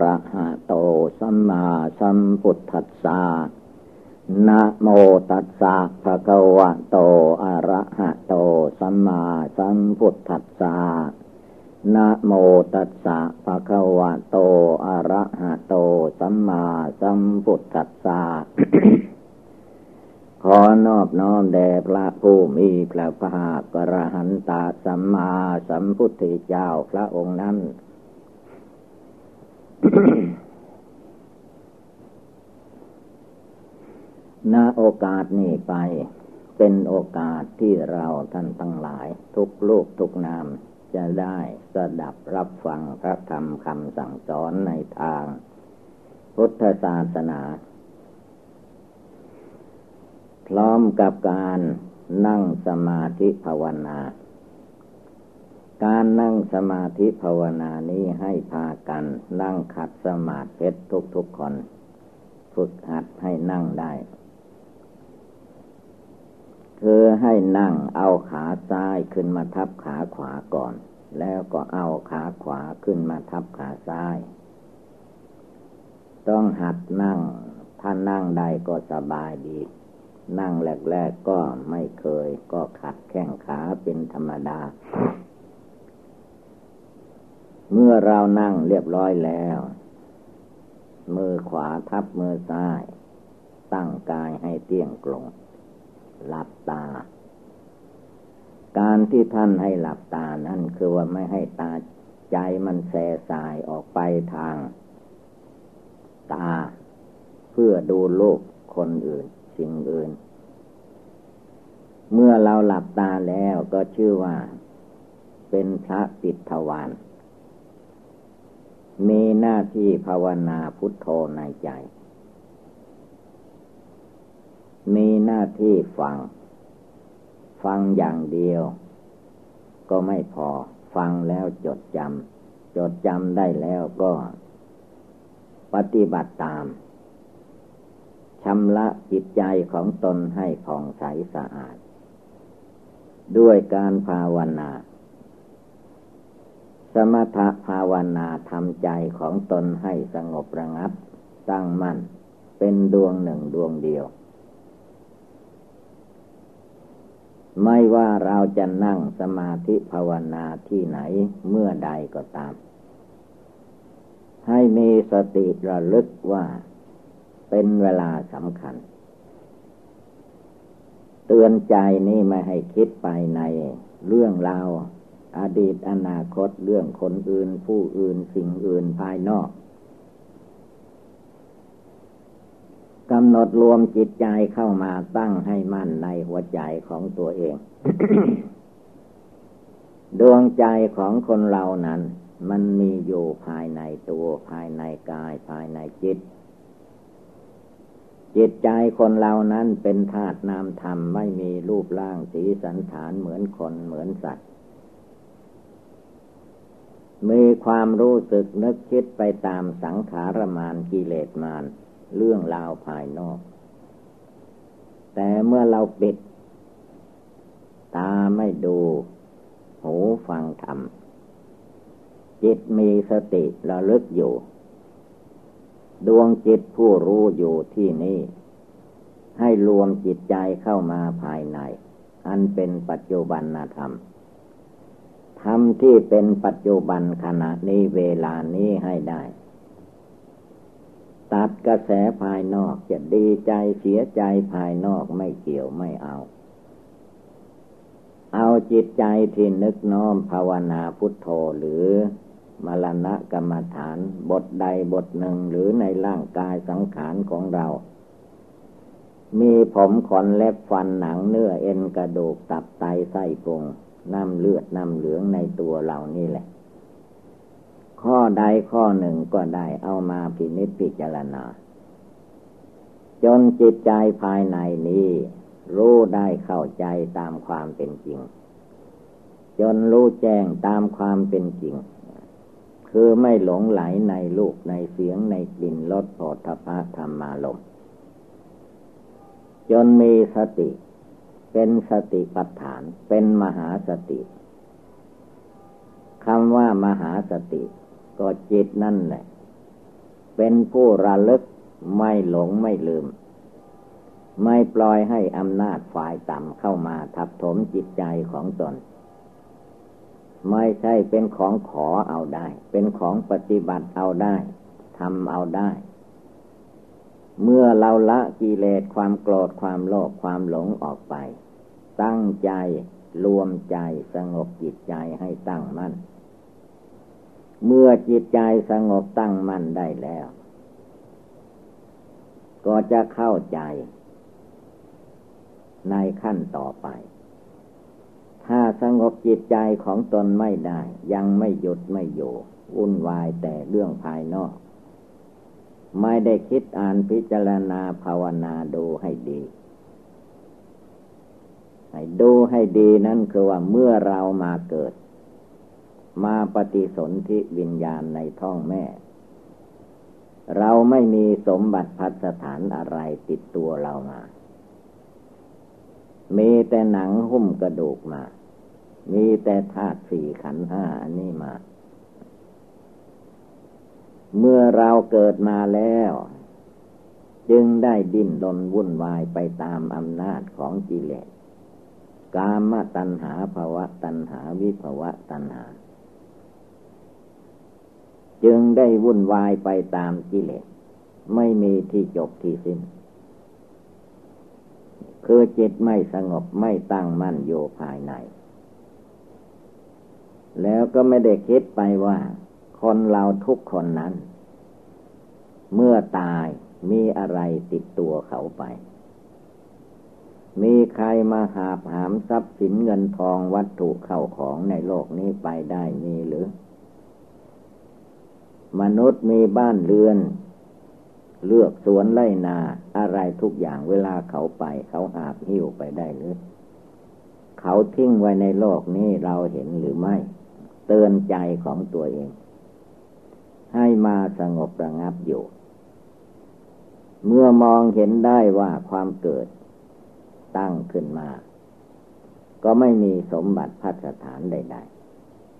ระหะโตสัมมาสัมพุทธัสสะนะโมตัสสะภะคะวะโตอะระหะโตสัมมาสัมพุทธัสสะนะโมตัสสะภะคะวะโตอะระหะโตสัมมาสัมพุทธัสสะขอนอบน้อมแด่พระผู้มีพระภาคกระหันตาสัมมาสัมพุทธเจ้าพระองค์นั้น ณโอกาสนี้ไป เป็นโอกาสที่เราท่านทั้งหลาย ทุกลูกทุกนาม จะได้สดับรับฟังพระธรรมคำสั่งสอนในทาง พุทธศาสนา พร้อมกับการนั่งสมาธิภาวนา การนั่งสมาธิภาวนานี้ให้พากัน นั่งขัดสมาธิทุกๆคน ฝึกหัดให้นั่งได้ คือให้นั่งเอาขาซ้ายขึ้นมาทับขาขวาก่อน แล้วก็เอาขาขวาขึ้นมาทับขาซ้าย ต้องหัดนั่ง ถ้านั่งได้ก็สบายดี นั่งแรกๆก็ไม่เคย ก็ขัดแข้งขาเป็นธรรมดา เมื่อเรานั่งเรียบร้อยแล้ว มือขวาทับมือซ้าย ตั้งกายให้เตี้ยงกลงหลับตา การที่ท่านให้หลับตานั่นคือว่าไม่ให้ตาใจมันแสสายออกไปทาง ตา เพื่อดูโลกคนอื่น สิ่งอื่น เมื่อเราหลับตาแล้วก็ชื่อว่า เป็นพระติดทวาน มีหน้าที่ภาวนาพุทโธในใจ มีหน้าที่ฟัง ฟังอย่างเดียว ก็ไม่พอ ฟังแล้วจดจำ จดจำได้แล้วก็ ปฏิบัติตามชำระจิตใจของตนให้ผ่องใสสะอาด ด้วยการภาวนา สมถภาวนาทำใจของตนให้สงบระงับ ตั้งมั่น เป็นดวงหนึ่งดวงเดียว ไม่ว่าเราจะนั่งสมาธิภาวนาที่ไหนเมื่อใดก็ตาม ให้มีสติระลึกว่าเป็นเวลาสำคัญ เตือนใจนี่ไม่ให้คิดไปในเรื่องราว อดีตอนาคตเรื่องคนอื่น ผู้อื่นสิ่งอื่นภายนอกกำหนดรวมจิตใจเข้ามาตั้งให้มั่นในหัวใจของตัวเอง ดวงใจของคนเรานั้น มันมีอยู่ภายในตัวภายในกายภายในจิต จิตใจคนเรานั้นเป็นธาตุนามธรรมไม่มีรูปร่างสีสันฐานเหมือนคนเหมือนสัตว์ มีความรู้สึกนึกคิดไปตามสังขารมานกิเลสมานเรื่องราวภายนอก แต่เมื่อเราปิด ตาไม่ดู หูฟังธรรม จิตมีสติระลึกอยู่ ดวงจิตผู้รู้อยู่ที่นี่ ให้รวมจิตใจเข้ามาภายใน อันเป็นปัจจุบันธรรม ธรรมที่เป็นปัจจุบันขณะนี้เวลานี้ให้ได้ ตัดกระแสภายนอกจะดีใจเสียใจภายนอกไม่เกี่ยวไม่เอา เอาจิตใจที่นึกน้อมภาวนาพุทโธหรือมรณะกรรมฐานบทใดบทหนึ่งหรือในร่างกายสังขารของเรา มีผมขนเล็บฟันหนังเนื้อเอ็นกระดูกตับไตไส้พุง น้ำเลือดน้ำเหลืองในตัวเรานี่แหละ ข้อใดข้อหนึ่งก็ได้เอามาพินิจพิจารณา จนจิตใจภายในนี้ รู้ได้เข้าใจตามความเป็นจริง จนรู้แจ้งตามความเป็นจริง คือไม่หลงไหลในลูกในเสียงในกลิ่นรสโผฏฐะธรรมารมจนมีสติ เป็นสติปัฏฐาน เป็นมหาสติคำว่ามหาสติ ก็จิตนั่นแหละ เป็นผู้ระลึกไม่หลงไม่ลืม ไม่ปล่อยให้อำนาจฝ่ายต่ำเข้ามาทับถมจิตใจของตน ไม่ใช่เป็นของขอเอาได้ เป็นของปฏิบัติเอาได้ทำเอาได้ เมื่อเราละกิเลสความโกรธความโลภความหลงออกไป ตั้งใจรวมใจสงบจิตใจให้ตั้งมั่น เมื่อจิตใจสงบตั้งมั่นได้แล้ว ก็จะเข้าใจ ในขั้นต่อไป ถ้าสงบจิตใจของตนไม่ได้ ยังไม่หยุดไม่อยู่วุ่นวายแต่เรื่องภายนอก ไม่ได้คิดอ่านพิจารณาภาวนาดูให้ดี ให้ดูให้ดีนั่นคือว่าเมื่อเรามาเกิด มาปฏิสนธิวิญญาณในท้องแม่ เราไม่มีสมบัติพัสถานอะไรติดตัวเรามา มีแต่หนังหุ้มกระดูกมา มีแต่ธาตุสี่ขันห้าอันนี้มา เมื่อเราเกิดมาแล้ว จึงได้ดิ้นรนวุ่นวายไปตามอำนาจของกิเลส กามตัณหาภาวะตัณหาวิภาวะตัณหา จึงได้วุ่นวายไปตามกิเลส ไม่มีที่จบที่สิ้น คือจิตไม่สงบไม่ตั้งมั่นอยู่ภายใน แล้วก็ไม่ได้คิดไปว่า คนเราทุกคนนั้น เมื่อตายมีอะไรติดตัวเขาไป มีใครมาหาบหามทรัพย์สินเงินทองวัตถุเข้าของในโลกนี้ไปได้มีหรือ มนุษย์มีบ้านเรือน เลือกสวนไล่นาอะไรทุกอย่างเวลาเขาไป เขาหาบหิ้วไปได้หรือ เขาทิ้งไว้ในโลกนี้เราเห็นหรือไม่ เตือนใจของตัวเอง ให้มาสงบระงับอยู่ เมื่อมองเห็นได้ว่าความเกิด ตั้งขึ้นมา ก็ไม่มีสมบัติพัฒฐานใด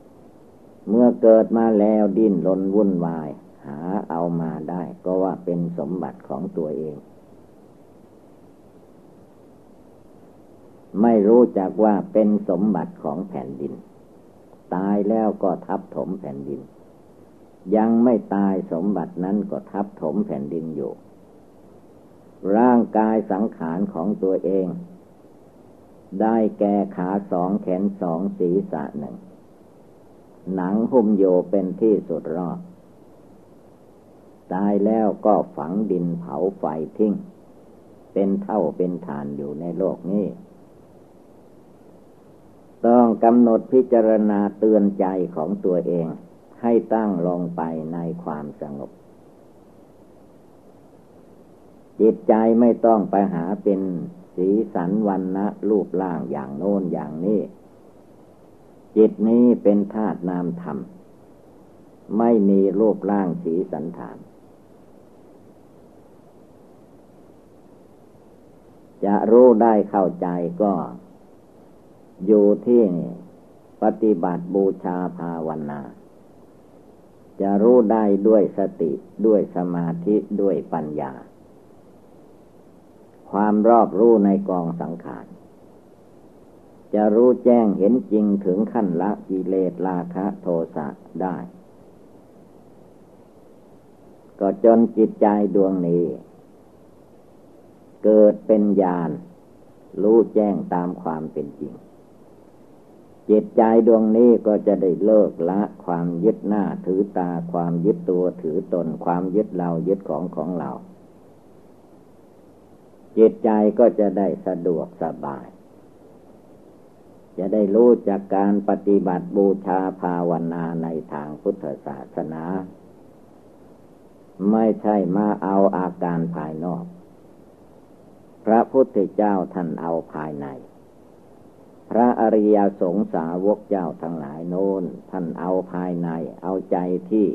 ๆ เมื่อเกิดมาแล้วดิ้นรนวุ่นวาย หาเอามาได้ ก็ว่าเป็นสมบัติของตัวเอง ไม่รู้จักว่าเป็นสมบัติของแผ่นดิน ตายแล้วก็ทับถมแผ่นดิน ยังไม่ตายสมบัตินั้นก็ทับถมแผ่นดินอยู่ ร่างกายสังขารของตัวเอง ได้แก่ขาสองแขนสองศีรษะหนึ่ง หนังหุ้มโยเป็นที่สุดรอด ตายแล้วก็ฝังดินเผาไฟทิ้ง เป็นเท่าเป็นฐานอยู่ในโลกนี้ ต้องกำหนดพิจารณาเตือนใจของตัวเองให้ตั้งลงไปในความสงบ จิตใจไม่ต้องไปหาเป็นสีสันวันนะรูปร่างอย่างโน้นอย่างนี้ จิตนี้เป็นธาตุนามธรรม ไม่มีรูปร่างสีสันฐาน จะรู้ได้เข้าใจก็ อยู่ที่ปฏิบัติบูชาภาวนา จะรู้ได้ด้วยสติด้วยสมาธิด้วยปัญญา ความรอบรู้ในกองสังขาร จะรู้แจ้งเห็นจริงถึงขั้นละกิเลสราคะโทสะได้ ก็จนจิตใจดวงนี้ เกิดเป็นญาณรู้แจ้งตามความเป็นจริง จิตใจดวงนี้ก็จะได้เลิกละความยึดหน้าถือตาความยึดตัวถือตนความยึดเรายึดของของเรา จิตใจก็จะได้สะดวกสบาย จะได้รู้จากการปฏิบัติบูชาภาวนาในทางพุทธศาสนา ไม่ใช่มาเอาอาการภายนอก พระพุทธเจ้าท่านเอาภายใน พระอริยสงสาวกเจ้าทั้งหลายโน้นท่านเอาภายในเอาใจที่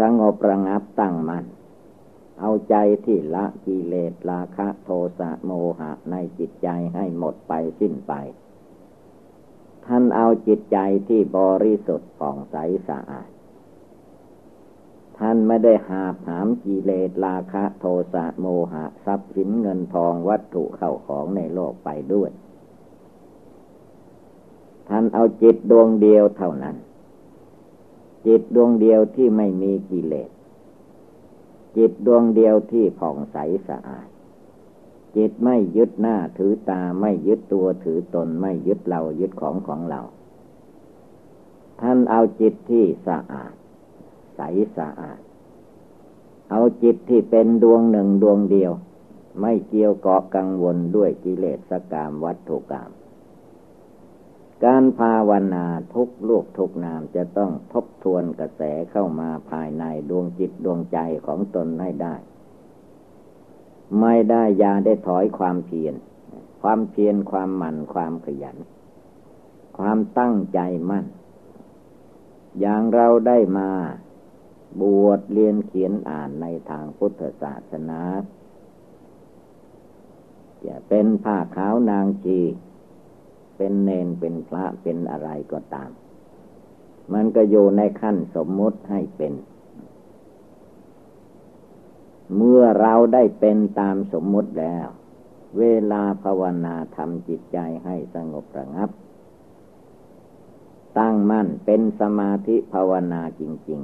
สงบระงับตั้งมัน่น เอาใจที่ละกิเลสราคะโทสะโมหะในจิตใจให้หมดไปสิ้นไป ท่านเอาจิตใจที่บริสุทธิ์ผ่องใสสะอาด ท่านไม่ได้หาผามกิเลสราคะโทสะโมหะทรัพย์สินเงินทองวัตถุเข้าของในโลกไปด้วย ท่านเอาจิตดวงเดียวเท่านั้น จิตดวงเดียวที่ไม่มีกิเลส จิตดวงเดียวที่ผ่องใสสะอาด จิตไม่ยึดหน้าถือตาไม่ยึดตัวถือตนไม่ยึดเรายึดของของเรา ท่านเอาจิตที่สะอาด ใสสะอาด เอาจิตที่เป็นดวงหนึ่งดวงเดียว ไม่เกี่ยวเกาะกังวลด้วยกิเลสกามวัตถุกรรม การภาวนาทุกลูกทุกนามจะต้องทบทวนกระแสเข้ามาภายในดวงจิตดวงใจของตนให้ได้ ไม่ได้ยาได้ถอยความเพียรความเพียรความหมั่นความขยัน ความตั้งใจมั่น อย่างเราได้มาบวชเรียนเขียนอ่านในทางพุทธศาสนา จะเป็นผ้าขาวนางชี เป็นเนนเป็นพระเป็นอะไรก็ตาม มันก็อยู่ในขั้นสมมติให้เป็น เมื่อเราได้เป็นตามสมมติแล้ว เวลาภาวนาทำจิตใจให้สงบระงับ ตั้งมั่นเป็นสมาธิภาวนาจริง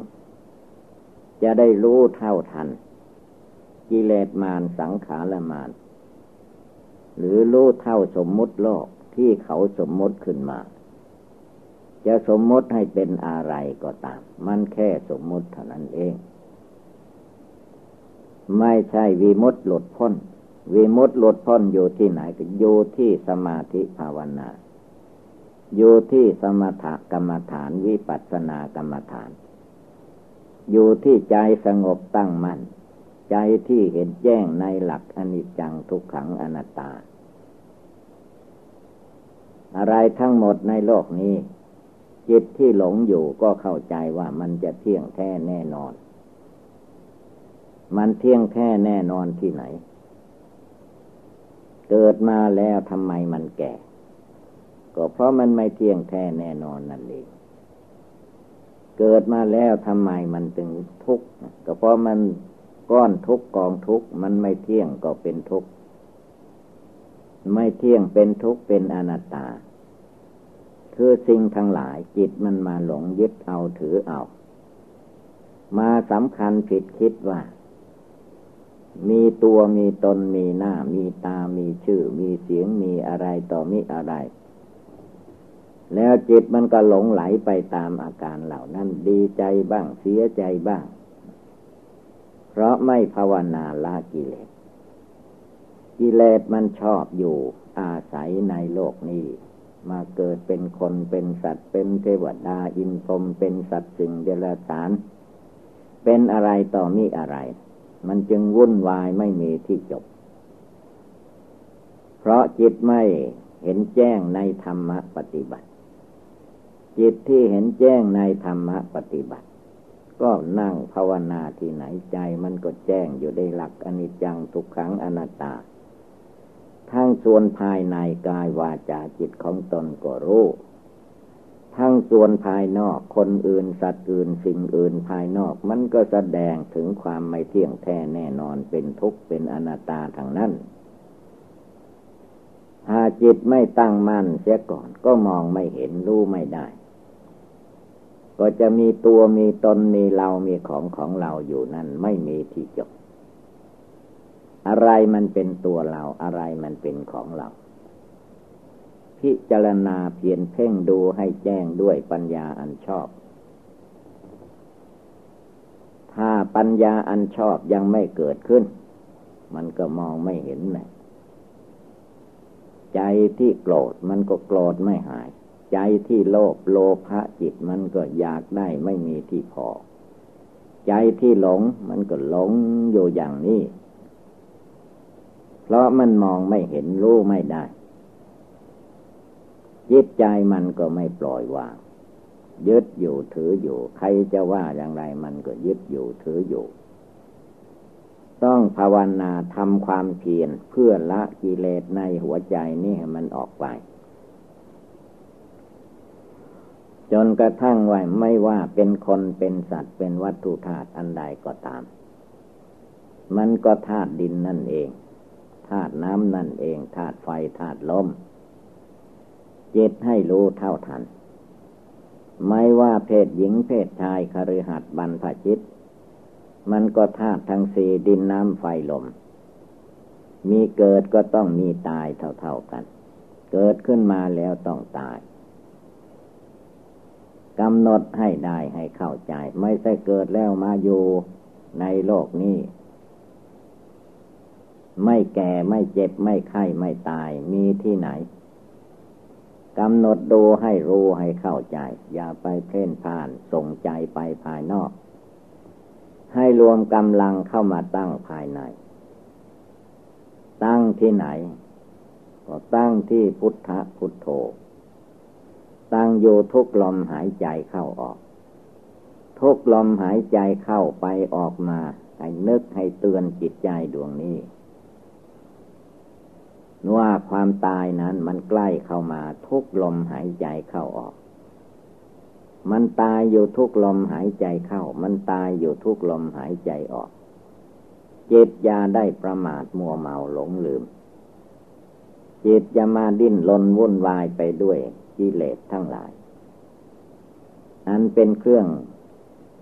ๆ จะได้รู้เท่าทัน กิเลสมารสังขารมารหรือรู้เท่าสมมุติโลก ที่เขาสมมติขึ้นมา จะสมมติให้เป็นอะไรก็ตาม มันแค่สมมติเท่านั้นเอง ไม่ใช่วีมุตหลุดพ้นวีมุตหลุดพ้นอยู่ที่ไหนก็อยู่ที่สมาธิภาวนาอยู่ที่สมถกรรมฐานวิปัสสนากรรมฐาน อยู่ที่ใจสงบตั้งมัน่น ใจที่เห็นแจ้งในหลักอนิจจังทุกขังอนัตตา อะไรทั้งหมดในโลกนี้ จิตที่หลงอยู่ก็เข้าใจว่ามันจะเที่ยงแท้แน่นอน มันเที่ยงแท้แน่นอนที่ไหน เกิดมาแล้วทำไมมันแก่ ก็เพราะมันไม่เที่ยงแท้แน่นอนนั่นเองเกิดมาแล้วทำไมมันถึงทุกข์ก็เพราะมันก้อนทุกกองทุกมันไม่เที่ยงก็เป็นทุกข์ไม่เที่ยงเป็นทุกข์เป็นอนัตตา คือสิ่งทั้งหลายจิตมันมาหลงยึดเอาถือเอา มาสำคัญผิดคิดว่า มีตัวมีตนมีหน้า มีตามีชื่อ มีเสียงมีอะไรต่อมีอะไร แล้วจิตมันก็หลงไหลไปตามอาการเหล่านั้นดีใจบ้างเสียใจบ้าง เพราะไม่ภาวนาละกิเลสกิเลสมันชอบอยู่อาศัยในโลกนี้ มาเกิดเป็นคนเป็นสัตว์เป็นเทวดาอินพรมเป็นสัตว์สิ่งเดรัจฉาน เป็นอะไรต่อมีอะไร มันจึงวุ่นวายไม่มีที่จบ เพราะจิตไม่เห็นแจ้งในธรรมปฏิบัติ จิตที่เห็นแจ้งในธรรมะปฏิบัติ ก็นั่งภาวนาที่ไหนใจมันก็แจ้งอยู่ในหลักอนิจจังทุกขังอนัตตา ทั้งส่วนภายในกายวาจาจิตของตนก็รู้ทั้งส่วนภายนอกคนอื่นสัตว์อื่นสิ่งอื่นภายนอกมันก็แสดงถึงความไม่เที่ยงแท้แน่นอนเป็นทุกข์เป็นอนัตตาทางนั้นถ้าจิตไม่ตั้งมั่นเสียก่อนก็มองไม่เห็นรู้ไม่ได้ ก็จะมีตัวมีตนมีเรามีของของเราอยู่นั่นไม่มีที่จบ อะไรมันเป็นตัวเรา อะไรมันเป็นของเรา พิจารณาเพียนเพ่งดูให้แจ้งด้วยปัญญาอันชอบ ถ้าปัญญาอันชอบยังไม่เกิดขึ้น มันก็มองไม่เห็นเลยใจที่โกรธมันก็โกรธไม่หาย ใจที่โลภโลภะจิตมันก็อยากได้ไม่มีที่พอ ใจที่หลงมันก็หลงอยู่อย่างนี้ เพราะมันมองไม่เห็นรู้ไม่ได้ จิตใจมันก็ไม่ปล่อยวาง ยึดอยู่ถืออยู่ ใครจะว่าอย่างไรมันก็ยึดอยู่ถืออยู่ ต้องภาวนาทำความเพียรเพื่อละกิเลสในหัวใจนี่ให้มันออกไปจนกระทั่งว่าไม่ว่าเป็นคนเป็นสัตว์เป็นวัตถุธาตุอันใดก็ตาม มันก็ธาตุดินนั่นเอง ธาตุน้ำนั่นเองธาตุไฟธาตุลมจิตให้รู้เท่าทัน ไม่ว่าเพศหญิงเพศชายคฤหัสถ์บรรพจิต มันก็ธาตุทั้งสี่ดินน้ำไฟลม มีเกิดก็ต้องมีตายเท่าๆกัน เกิดขึ้นมาแล้วต้องตายกำหนดให้ได้ให้เข้าใจ ไม่ใช่เกิดแล้วมาอยู่ในโลกนี้ ไม่แก่ไม่เจ็บไม่ไข้ไม่ตายมีที่ไหนกำหนดดูให้รู้ให้เข้าใจ อย่าไปเพ่นพ่านส่งใจไปภายนอก ให้รวมกำลังเข้ามาตั้งภายใน ตั้งที่ไหน ก็ตั้งที่พุทธพุทโธตั้งอยู่ทุกลมหายใจเข้าออก ทุกลมหายใจเข้าไปออกมา ให้นึกให้เตือนจิตใจดวงนี้ ว่าความตายนั้นมันใกล้เข้ามาทุกลมหายใจเข้าออก มันตายอยู่ทุกลมหายใจเข้า มันตายอยู่ทุกลมหายใจออก เจตยาได้ประมาทมัวเมาหลงลืม เจตจะมาดิ้นลนวุ่นวายไปด้วยกิเลสทั้งหลาย อันเป็นเครื่อง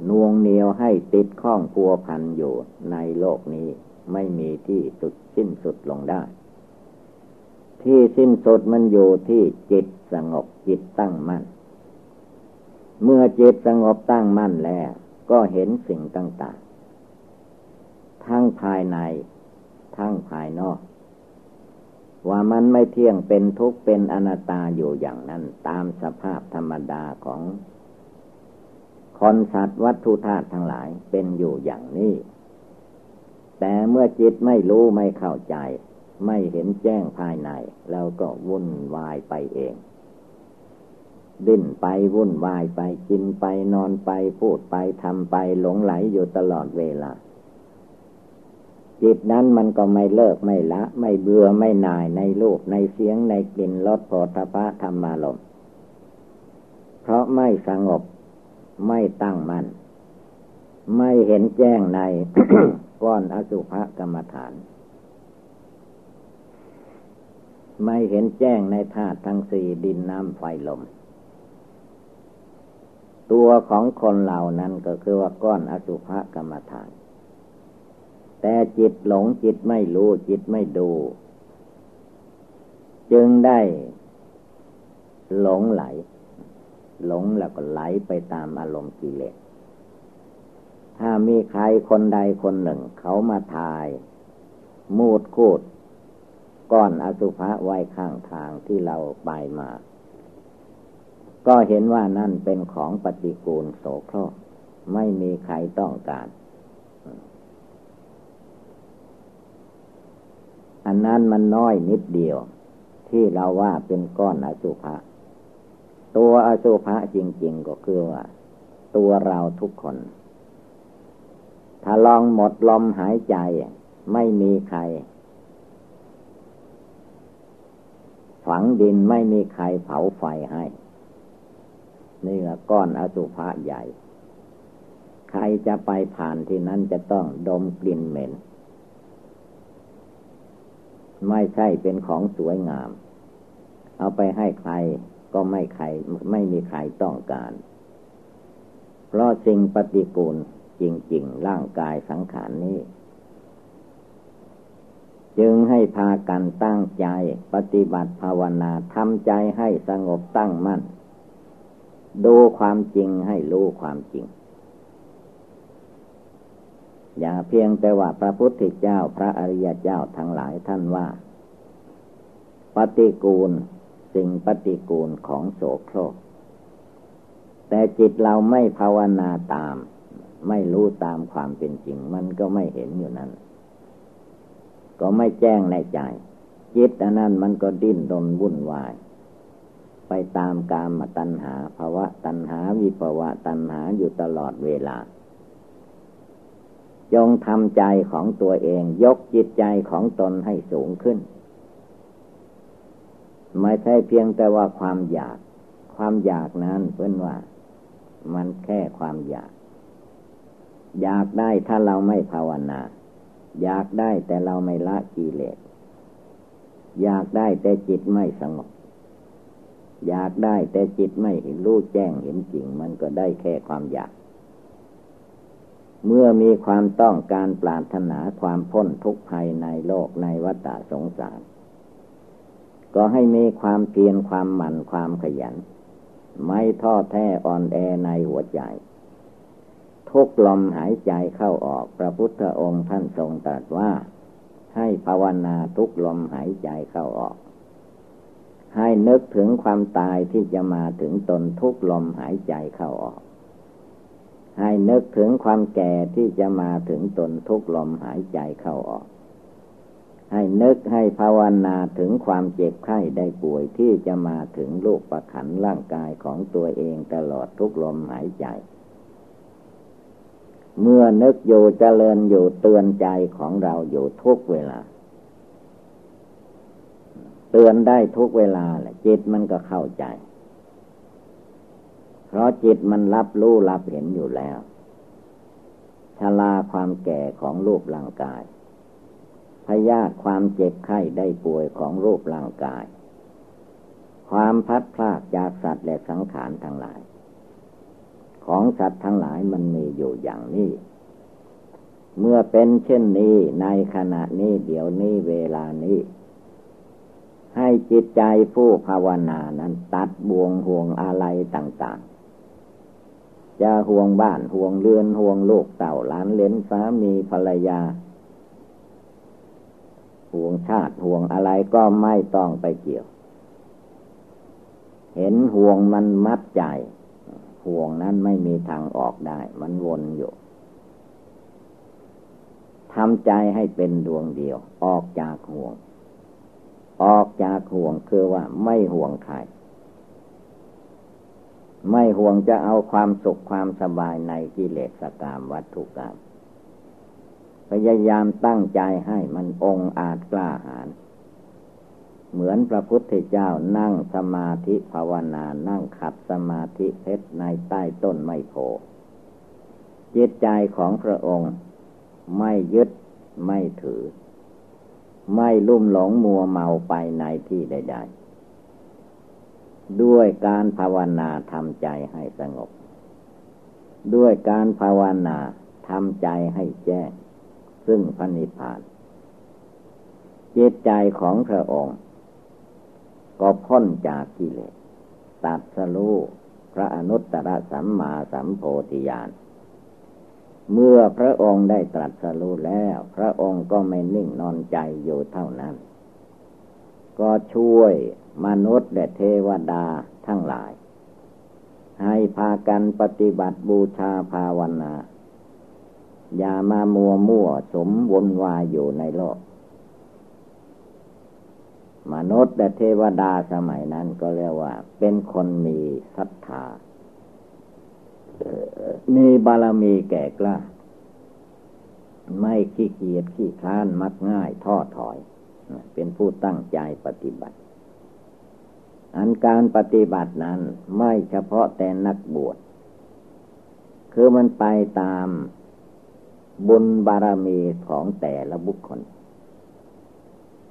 นวงเหนียวให้ติดข้องพัวพันอยู่ในโลกนี้ไม่มีที่สุดสิ้นสุดลงได้ ที่สิ้นสุดมันอยู่ที่จิตสงบจิตตั้งมั่น เมื่อจิตสงบตั้งมั่นแล้ว ก็เห็นสิ่งต่างๆ ทั้งภายใน ทั้งภายนอก ว่ามันไม่เที่ยงเป็นทุกข์เป็นอนัตตาอยู่อย่างนั้น ตามสภาพธรรมดาของคนสัตว์วัตถุธาตุทั้งหลายเป็นอยู่อย่างนี้ แต่เมื่อจิตไม่รู้ไม่เข้าใจ ไม่เห็นแจ้งภายใน แล้วก็วุ่นวายไปเอง ดิ้นไปวุ่นวายไปกินไปนอนไปพูดไปทำไปหลงไหลอยู่ตลอดเวลา จิตนั้นมันก็ไม่เลิกไม่ละ ไม่เบื่อไม่นายในรูปในเสียงในกลิ่นรสโผฏฐะธรรมารมเพราะไม่สงบไม่ตั้งมัน่นไม่เห็นแจ้งในก้อนอสุภกรรมฐาน ไม่เห็นแจ้งในธาตุทั้งสี่ดินน้ำไฟลม ตัวของคนเหล่านั้นก็คือว่าก้อนอสุภกรรมฐาน แต่จิตหลงจิตไม่รู้จิตไม่ดู จึงได้หลงไหล หลงแล้วก็ไหลไปตามอารมณ์กิเลสถ้ามีใครคนใดคนหนึ่ง เขามาทาย มูดคูด ก้อนอสุภะไว้ข้างทางที่เราไปมา ก็เห็นว่านั่นเป็นของปฏิกูลโสโครกไม่มีใครต้องการ อันนั้นมันน้อยนิดเดียว ที่เราว่าเป็นก้อนอสุภะตัวอสุภะจริง ๆ ก็คือว่า ตัวเราทุกคน ถ้าลองหมดลมหายใจ ไม่มีใคร ฝังดินไม่มีใครเผาไฟให้ นี่ละก้อนอสุภะใหญ่ ใครจะไปผ่านที่นั้นจะต้องดมกลิ่นเหม็น ไม่ใช่เป็นของสวยงาม เอาไปให้ใครก็ไม่ใครไม่มีใครต้องการ เพราะสิ่งปฏิกูลจริง ๆ ร่างกายสังขารนี้ จึงให้พากันตั้งใจ ปฏิบัติภาวนาทำใจให้สงบตั้งมั่น ดูความจริงให้รู้ความจริง อย่าเพียงแต่ว่าพระพุทธเจ้าพระอริยเจ้าทั้งหลายท่านว่า ปฏิกูลสิ่งปฏิกูลของโสโครก แต่จิตเราไม่ภาวนาตาม ไม่รู้ตามความเป็นจริง มันก็ไม่เห็นอยู่นั้น ก็ไม่แจ้งในใจ จิตอันนั้นมันก็ดิ้นรนวุ่นวาย ไปตามกามตัณหาภาวะตัณหาวิภาวะตัณหาอยู่ตลอดเวลา จงทำใจของตัวเองยกจิตใจของตนให้สูงขึ้น ไม่ใช่เพียงแต่ว่าความอยากคความอยากนั้นเพื่อนว่า มันแค่ความอยาก อยากได้ถ้าเราไม่ภาวนา อยากได้แต่เราไม่ละกิเลส อยากได้แต่จิตไม่สงบ อยากได้แต่จิตไม่เห็นรู้แจ้งเห็นจริง มันก็ได้แค่ความอยาก เมื่อมีความต้องการปรารถนาความพ้นทุกข์ภัยในโลกในวัฏสงสาร ก็ให้มีความเพียรความหมั่นความขยัน ไม่ท้อแท้อ่อนแอในหัวใจ ทุกลมหายใจเข้าออกพระพุทธองค์ท่านทรงตรัสว่า ให้ภาวนาทุกลมหายใจเข้าออก ให้นึกถึงความตายที่จะมาถึงตนทุกลมหายใจเข้าออก ให้นึกถึงความแก่ที่จะมาถึงตนทุกลมหายใจเข้าออกให้นึกให้ภาวนาถึงความเจ็บไข้ได้ป่วยที่จะมาถึงลูกประขันร่างกายของตัวเองตลอดทุกลมหายใจ เมื่อนึกอยู่เจริญอยู่เตือนใจของเราอยู่ทุกเวลา เตือนได้ทุกเวลาแหละจิตมันก็เข้าใจ เพราะจิตมันรับรู้รับเห็นอยู่แล้วชลาความแก่ของรูปร่างกายพยาธิความเจ็บไข้ได้ป่วยของรูปร่างกาย ความพัดพลากจากสัตว์และสังขารทั้งหลาย ของสัตว์ทั้งหลายมันมีอยู่อย่างนี้ เมื่อเป็นเช่นนี้ในขณะนี้เดี๋ยวนี้เวลานี้ ให้จิตใจผู้ภาวนานั้นตัดบ่วงห่วงอะไรต่าง ๆ จะห่วงบ้านห่วงเรือนห่วงลูกเต่าล้านเลนสามีภรรยาห่วงชาติห่วงอะไรก็ไม่ต้องไปเกี่ยว เห็นห่วงมันมัดใจ ห่วงนั้นไม่มีทางออกได้ มันวนอยู่ทำใจให้เป็นดวงเดียว ออกจากห่วง ออกจากห่วงคือว่าไม่ห่วงใคร ไม่ห่วงจะเอาความสุขความสบายในกิเลสกรรมวัตถุกรรมพยายามตั้งใจให้มันองอาจกล้าหาญ เหมือนพระพุทธเจ้านั่งสมาธิภาวนานั่งขัดสมาธิเพชรในใต้ต้นไมโพจิตใจของพระองค์ ไม่ยึดไม่ถือ ไม่ลุ่มหลงมัวเมาไปในที่ใด ๆ ด้วยการภาวนาทำใจให้สงบ ด้วยการภาวนาทำใจให้แจ้ง ซึ่งพระนิพพานจิตใจของพระองค์ ก็พ้นจากกิเลสตัดสรู้พระอนุตตรสัมมาสัมโพธิญาณเมื่อพระองค์ได้ตรัสรู้แล้ว พระองค์ก็ไม่นิ่งนอนใจอยู่เท่านั้น ก็ช่วยมนุษย์และเทวดาทั้งหลาย ให้พากันปฏิบัติบูชาภาวนา อย่ามามัวมั่วสมวนวายอยู่ในโลก มนุษย์และเทวดาสมัยนั้นก็เรียกว่า เป็นคนมีศรัทธา มีบารมีแก่กล้า ไม่ขี้เกียจขี้คลานมักง่ายท้อถอย เป็นผู้ตั้งใจปฏิบัติ อันการปฏิบัตินั้นไม่เฉพาะแต่นักบวช คือมันไปตามบุญบารมีของแต่ละบุคคล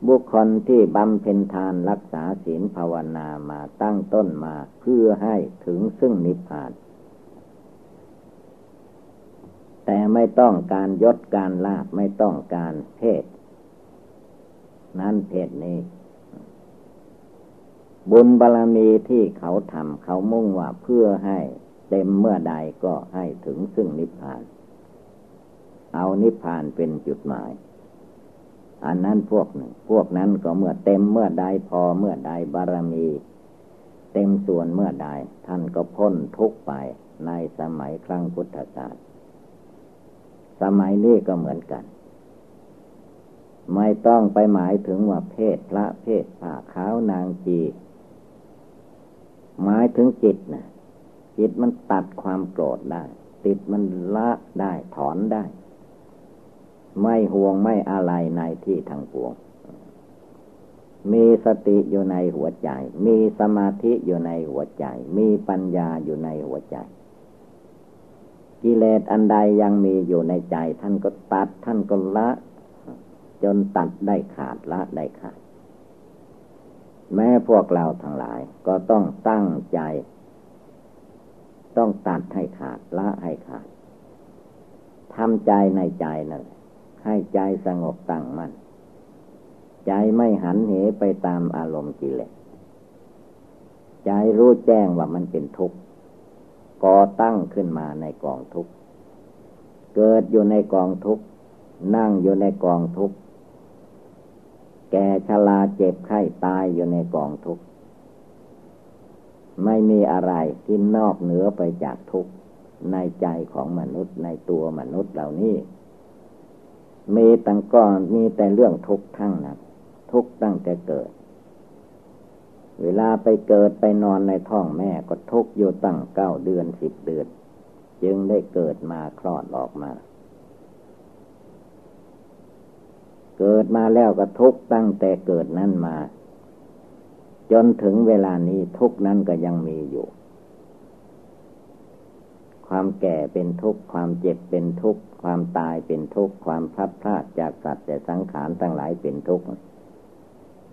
บุคคลที่บำเพ็ญทานรักษาศีลภาวนามาตั้งต้นมาเพื่อให้ถึงซึ่งนิพพาน แต่ไม่ต้องการยศการลาบไม่ต้องการเพศ นั้นเพศนี้ บุญบารรมีที่เขาทำเขามุ่งว่าเพื่อให้เต็มเมื่อใดก็ให้ถึงซึ่งนิพพาน เอานิพพานเป็นจุดหมาย อันนั้นพวกหนึ่ง พวกนั้นก็เมื่อเต็มเมื่อใดพอเมื่อใดบารมี เต็มส่วนเมื่อใดท่านก็พ้นทุกไปในสมัยครั้งพุทธกาลสมัยนี้ก็เหมือนกัน ไม่ต้องไปหมายถึงว่าเพศพระเพศผ้าขาวนางจี หมายถึงจิตนะจิตมันตัดความโกรธได้ติดมันละได้ถอนได้ ไม่ห่วงไม่อะไรในที่ทางปวง มีสติอยู่ในหัวใจ มีสมาธิอยู่ในหัวใจ มีปัญญาอยู่ในหัวใจ กิเลสอันใดยังมีอยู่ในใจ ท่านก็ตัดท่านก็ละ จนตัดได้ขาดละได้ขาด แม้พวกเราทั้งหลาย ก็ต้องตั้งใจ ต้องตัดให้ขาดละให้ขาดทำใจในใจนั่นแหละ ให้ใจสงบตั้งมัน่น ใจไม่หันเหไปตามอารมณ์กิเลส ใจรู้แจ้งว่ามันเป็นทุกข์ก่อตั้งขึ้นมาในกองทุกข์ เกิดอยู่ในกองทุกข์ นั่งอยู่ในกองทุกข์ แก่ชราเจ็บไข้ตายอยู่ในกองทุกข์ ไม่มีอะไรที่นอกเหนือไปจากทุกข์ในใจของมนุษย์ในตัวมนุษย์เหล่านี้ มีตั้งก้อนมีแต่เรื่องทุกข์ทั้งนั้นทุกข์ตั้งแต่เกิด เวลาไปเกิดไปนอนในท้องแม่ก็ทุกข์อยู่ตั้งเก้าเดือนสิบเดือน จึงได้เกิดมาคลอดออกมา เกิดมาแล้วก็ทุกข์ตั้งแต่เกิดนั้นมา จนถึงเวลานี้ทุกข์นั้นก็ยังมีอยู่ความแก่เป็นทุกข์ ความเจ็บเป็นทุกข์ ความตายเป็นทุกข์ ความพลัดพรากจากสัตว์แต่สังขารทั้งหลายเป็นทุกข์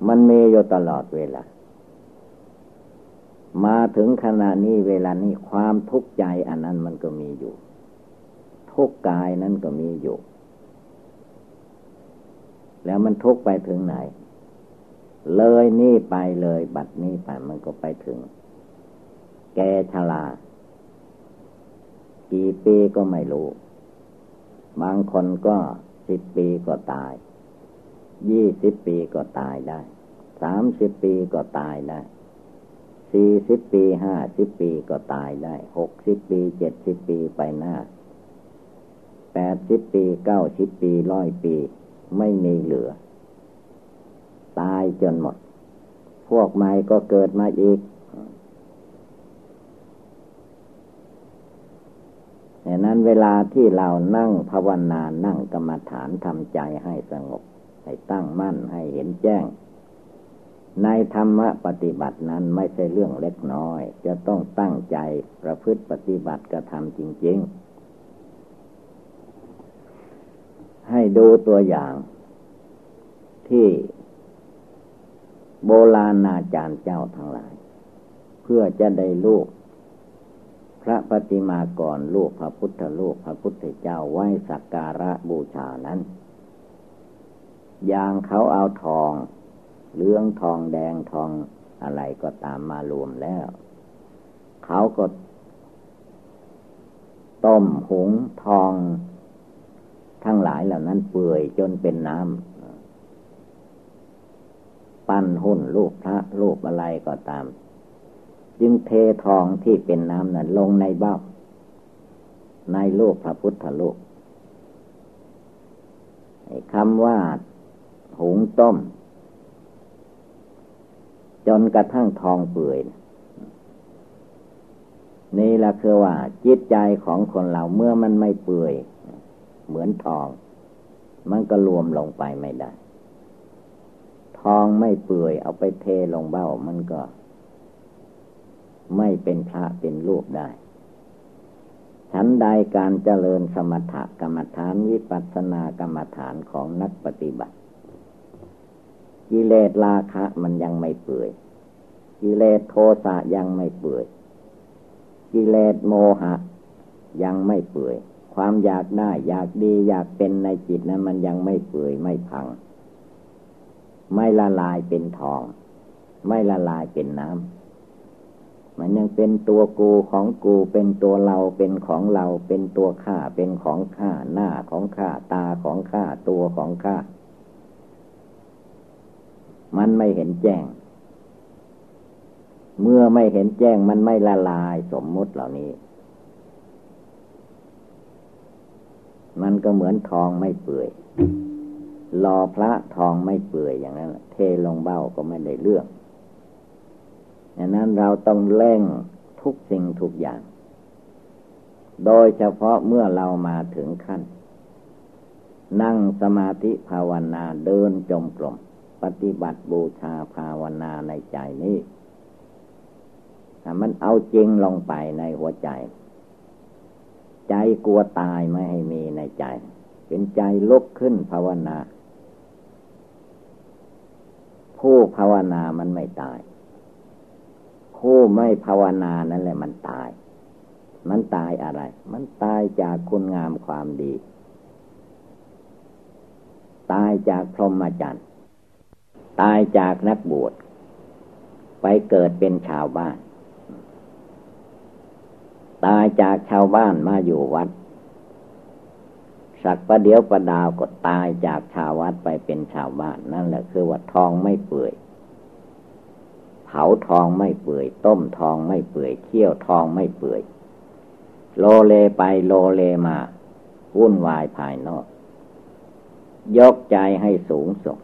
มันมีอยู่ตลอดเวลา มาถึงขณะนี้เวลานี้ความทุกข์ใจอันนั้นมันก็มีอยู่ ทุกข์กายนั้นก็มีอยู่ แล้วมันทุกข์ไปถึงไหน เลยนี่ไปเลยบัดนี้ไปมันก็ไปถึง แกชลา กี่ปีก็ไม่รู้ บางคนก็สิบปีก็ตาย ยี่สิบปีก็ตายได้ สามสิบปีก็ตายได้ สี่สิบปีห้าสิบปีก็ตายได้ หกสิบปีเจ็ดสิบปีไปหน้า แปดสิบปีเก้าสิบปีร้อยปี ไม่มีเหลือ ตายจนหมด พวกใหม่ก็เกิดมาอีก ดังนั้นเวลาที่เรานั่งภาวนานั่งกรรมฐานทำใจให้สงบ ให้ตั้งมั่นให้เห็นแจ้ง ในธรรมปฏิบัตินั้นไม่ใช่เรื่องเล็กน้อย จะต้องตั้งใจประพฤติปฏิบัติกระทำจริง ๆ ให้ดูตัวอย่างที่โบราณอาจารย์เจ้าทั้งหลาย เพื่อจะได้ลูก ระปฏิมากรลูกพระพุทธลูกพระพุทธเจ้าไว้สักการะบูชานั้น อย่างเขาเอาทองเลื้องทองแดงทองอะไรก็ตามมารวมแล้ว เขาก็ ต้มหุงทองทั้งหลายเหล่านั้นเปื่อยจนเป็นน้ำ ปั้นหุ่นรูปพระรูปอะไรก็ตาม จึงเททองที่เป็นน้ำนั้นลงในเบ้า ในรูปพระพุทธรูปคำว่าหุงต้ม จนกระทั่งทองเปื่อยนี่แหละคือว่า จิตใจของคนเราเมื่อมันไม่เปื่อย เหมือนทอง มันก็รวมลงไปไม่ได้ ทองไม่เปื่อยเอาไปเทลงเบ้ามันก็ ไม่เป็นพระเป็นรูปได้ฉันใดการเจริญสมถกรรมฐานวิปัสสนากรรมฐานของนักปฏิบัติ กิเลสราคะมันยังไม่เปื่อย กิเลสโทสะยังไม่เปื่อย กิเลสโมหะ ยังไม่เปื่อย ความอยากได้อยากดีอยากเป็นในจิตนั้นมันยังไม่เปื่อยไม่พัง ไม่ละลายเป็นทอง ไม่ละลายเป็นน้ำ มันยังเป็นตัวกูของกูเป็นตัวเราเป็นของเราเป็นตัวข้าเป็นของข้าหน้าของข้าตาของข้าตัวของข้ามันไม่เห็นแจ้ง เมื่อไม่เห็นแจ้งมันไม่ละลายสมมุติเหล่านี้ มันก็เหมือนทองไม่เปื่อยรอพระทองไม่เปื่อยอย่างนั้นเทลงเบ้าก็ไม่ได้เรื่อง ดังนั้นเราต้องเร่งทุกสิ่งทุกอย่าง โดยเฉพาะเมื่อเรามาถึงขั้น นั่งสมาธิภาวนาเดินจมกลม ปฏิบัติบูชาภาวนาในใจนี้ถ้ามันเอาจริงลงไปในหัวใจ ใจกลัวตายไม่ให้มีในใจ เป็นใจลุกขึ้นภาวนา ผู้ภาวนามันไม่ตาย ผู้ไม่ภาวนานั่นแหละมันตาย มันตายอะไร มันตายจากคุณงามความดี ตายจากพรหมจรรย์ ตายจากนักบวช ไปเกิดเป็นชาวบ้าน ตายจากชาวบ้านมาอยู่วัด สักประเดียวประดาวก็ตายจากชาววัดไปเป็นชาวบ้าน นั่นแหละคือว่าทองไม่เปื่อย เผาทองไม่เปื่อย ต้มทองไม่เปื่อยเคี่ยวทองไม่เปื่อย โลเลไปโลเลมา วุ่นวายภายนอก ยกใจให้สูงส่ง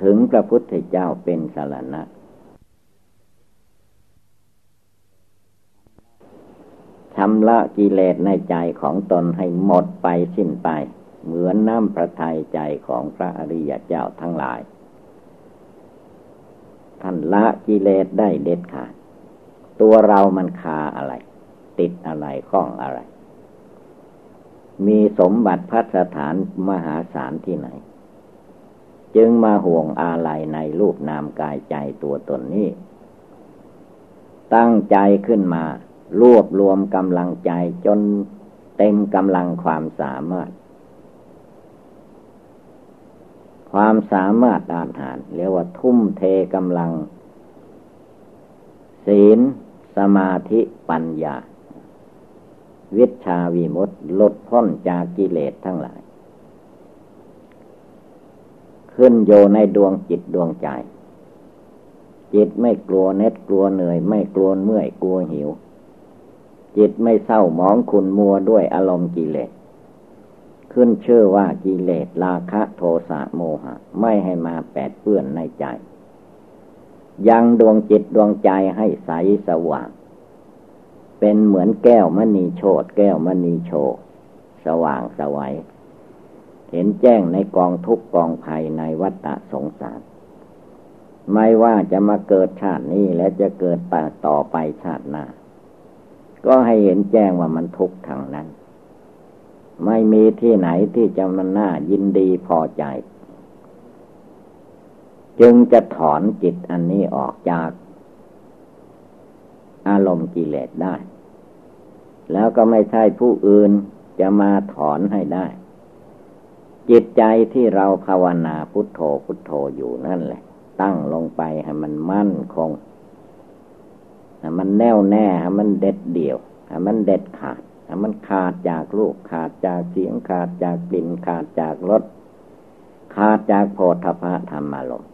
ถึงพระพุทธเจ้าเป็นสารณะชำระกิเลสในใจของตนให้หมดไปสิ้นไป เหมือนน้ำพระทัยใจของพระอริยเจ้าทั้งหลาย ท่านละกิเลสได้เด็ดขาด ตัวเรามันคาอะไร ติดอะไรข้องอะไร มีสมบัติพัฒฐานมหาศาลที่ไหน จึงมาห่วงอาลัยในรูปนามกายใจตัวตนนี้ ตั้งใจขึ้นมารวบรวมกำลังใจจนเต็มกำลังความสามารถ ความสามารถอานหารเรียกว่าทุ่มเทกำลัง ศีล สมาธิปัญญา วิชาวิมุตติลดพ้นจากกิเลสทั้งหลาย ขึ้นโยในดวงจิตดวงใจ จิตไม่กลัวเน็ดกลัวเหนื่อย ไม่กลัวเมื่อยกลัวหิว จิตไม่เศร้าหมองขุนมัวด้วยอารมณ์กิเลส ขึ้นชื่อว่ากิเลสราคะโทสะโมหะ ไม่ให้มาแปดเปื้อนในใจ ยังดวงจิตดวงใจให้ใสสว่าง เป็นเหมือนแก้วมณีโชดแก้วมณีโช สว่างสวัยเห็นแจ้งในกองทุกกองภัยในวัฏสงสาร ไม่ว่าจะมาเกิดชาตินี้และจะเกิดต่อไปชาติหน้า ก็ให้เห็นแจ้งว่ามันทุกข์ทางนั้น ไม่มีที่ไหนที่จะมันน่ายินดีพอใจ จึงจะถอนจิตอันนี้ออกจาก อารมณ์กิเลสได้ แล้วก็ไม่ใช่ผู้อื่นจะมาถอนให้ได้ จิตใจที่เราภาวนาพุทโธพุทโธอยู่นั่นแหละ ตั้งลงไปให้มันมั่นคงมันแน่วแน่มันเด็ดเดี่ยวมันเด็ดขาด มันขาดจากลูกขาดจากเสียงขาดจากกลิ่นขาดจากรสขาดจากโพธพะธรรมารม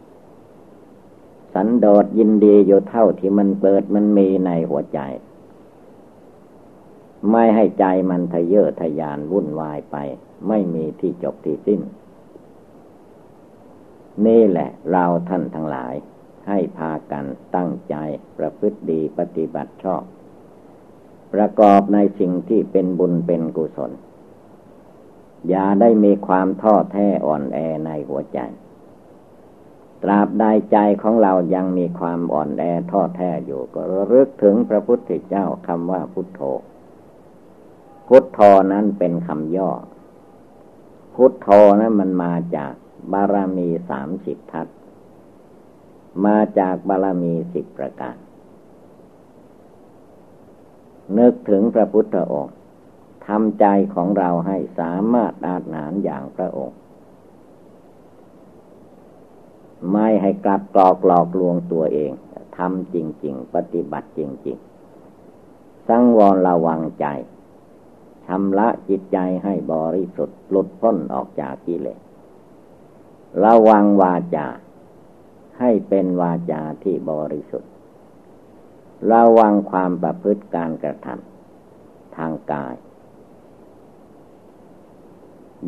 สันโดษยินดีอยู่เท่าที่มันเปิดมันมีในหัวใจ ไม่ให้ใจมันทะเยอทะยานวุ่นวายไป ไม่มีที่จบที่สิ้น นี่แหละเราท่านทั้งหลายให้พากันตั้งใจประพฤติดีปฏิบัติชอบ ประกอบในสิ่งที่เป็นบุญเป็นกุศล อย่าได้มีความท้อแท้อ่อนแอในหัวใจ ตราบใดใจของเรายังมีความอ่อนแอท้อแท้อยู่ ก็รึกถึงพระพุทธเจ้าคำว่าพุทโธ พุทโธนั้นเป็นคำย่อ พุทโธนั้นมันมาจากบารมีสามสิบทัศมาจากบารมีสิบประการ นึกถึงพระพุทธองค์ทำใจของเราให้สามารถอาหารอย่างพระองค์ ไม่ให้กลับกลอกหลอกลวงตัวเองทำจริง ๆ ปฏิบัติจริง ๆ สังวรระวังใจชำระจิตใจให้บริสุทธิ์หลุดพ้นออกจากกิเลสระวังวาจา ให้เป็นวาจาที่บริสุทธิ์ ระวังความประพฤติการกระทำทางกาย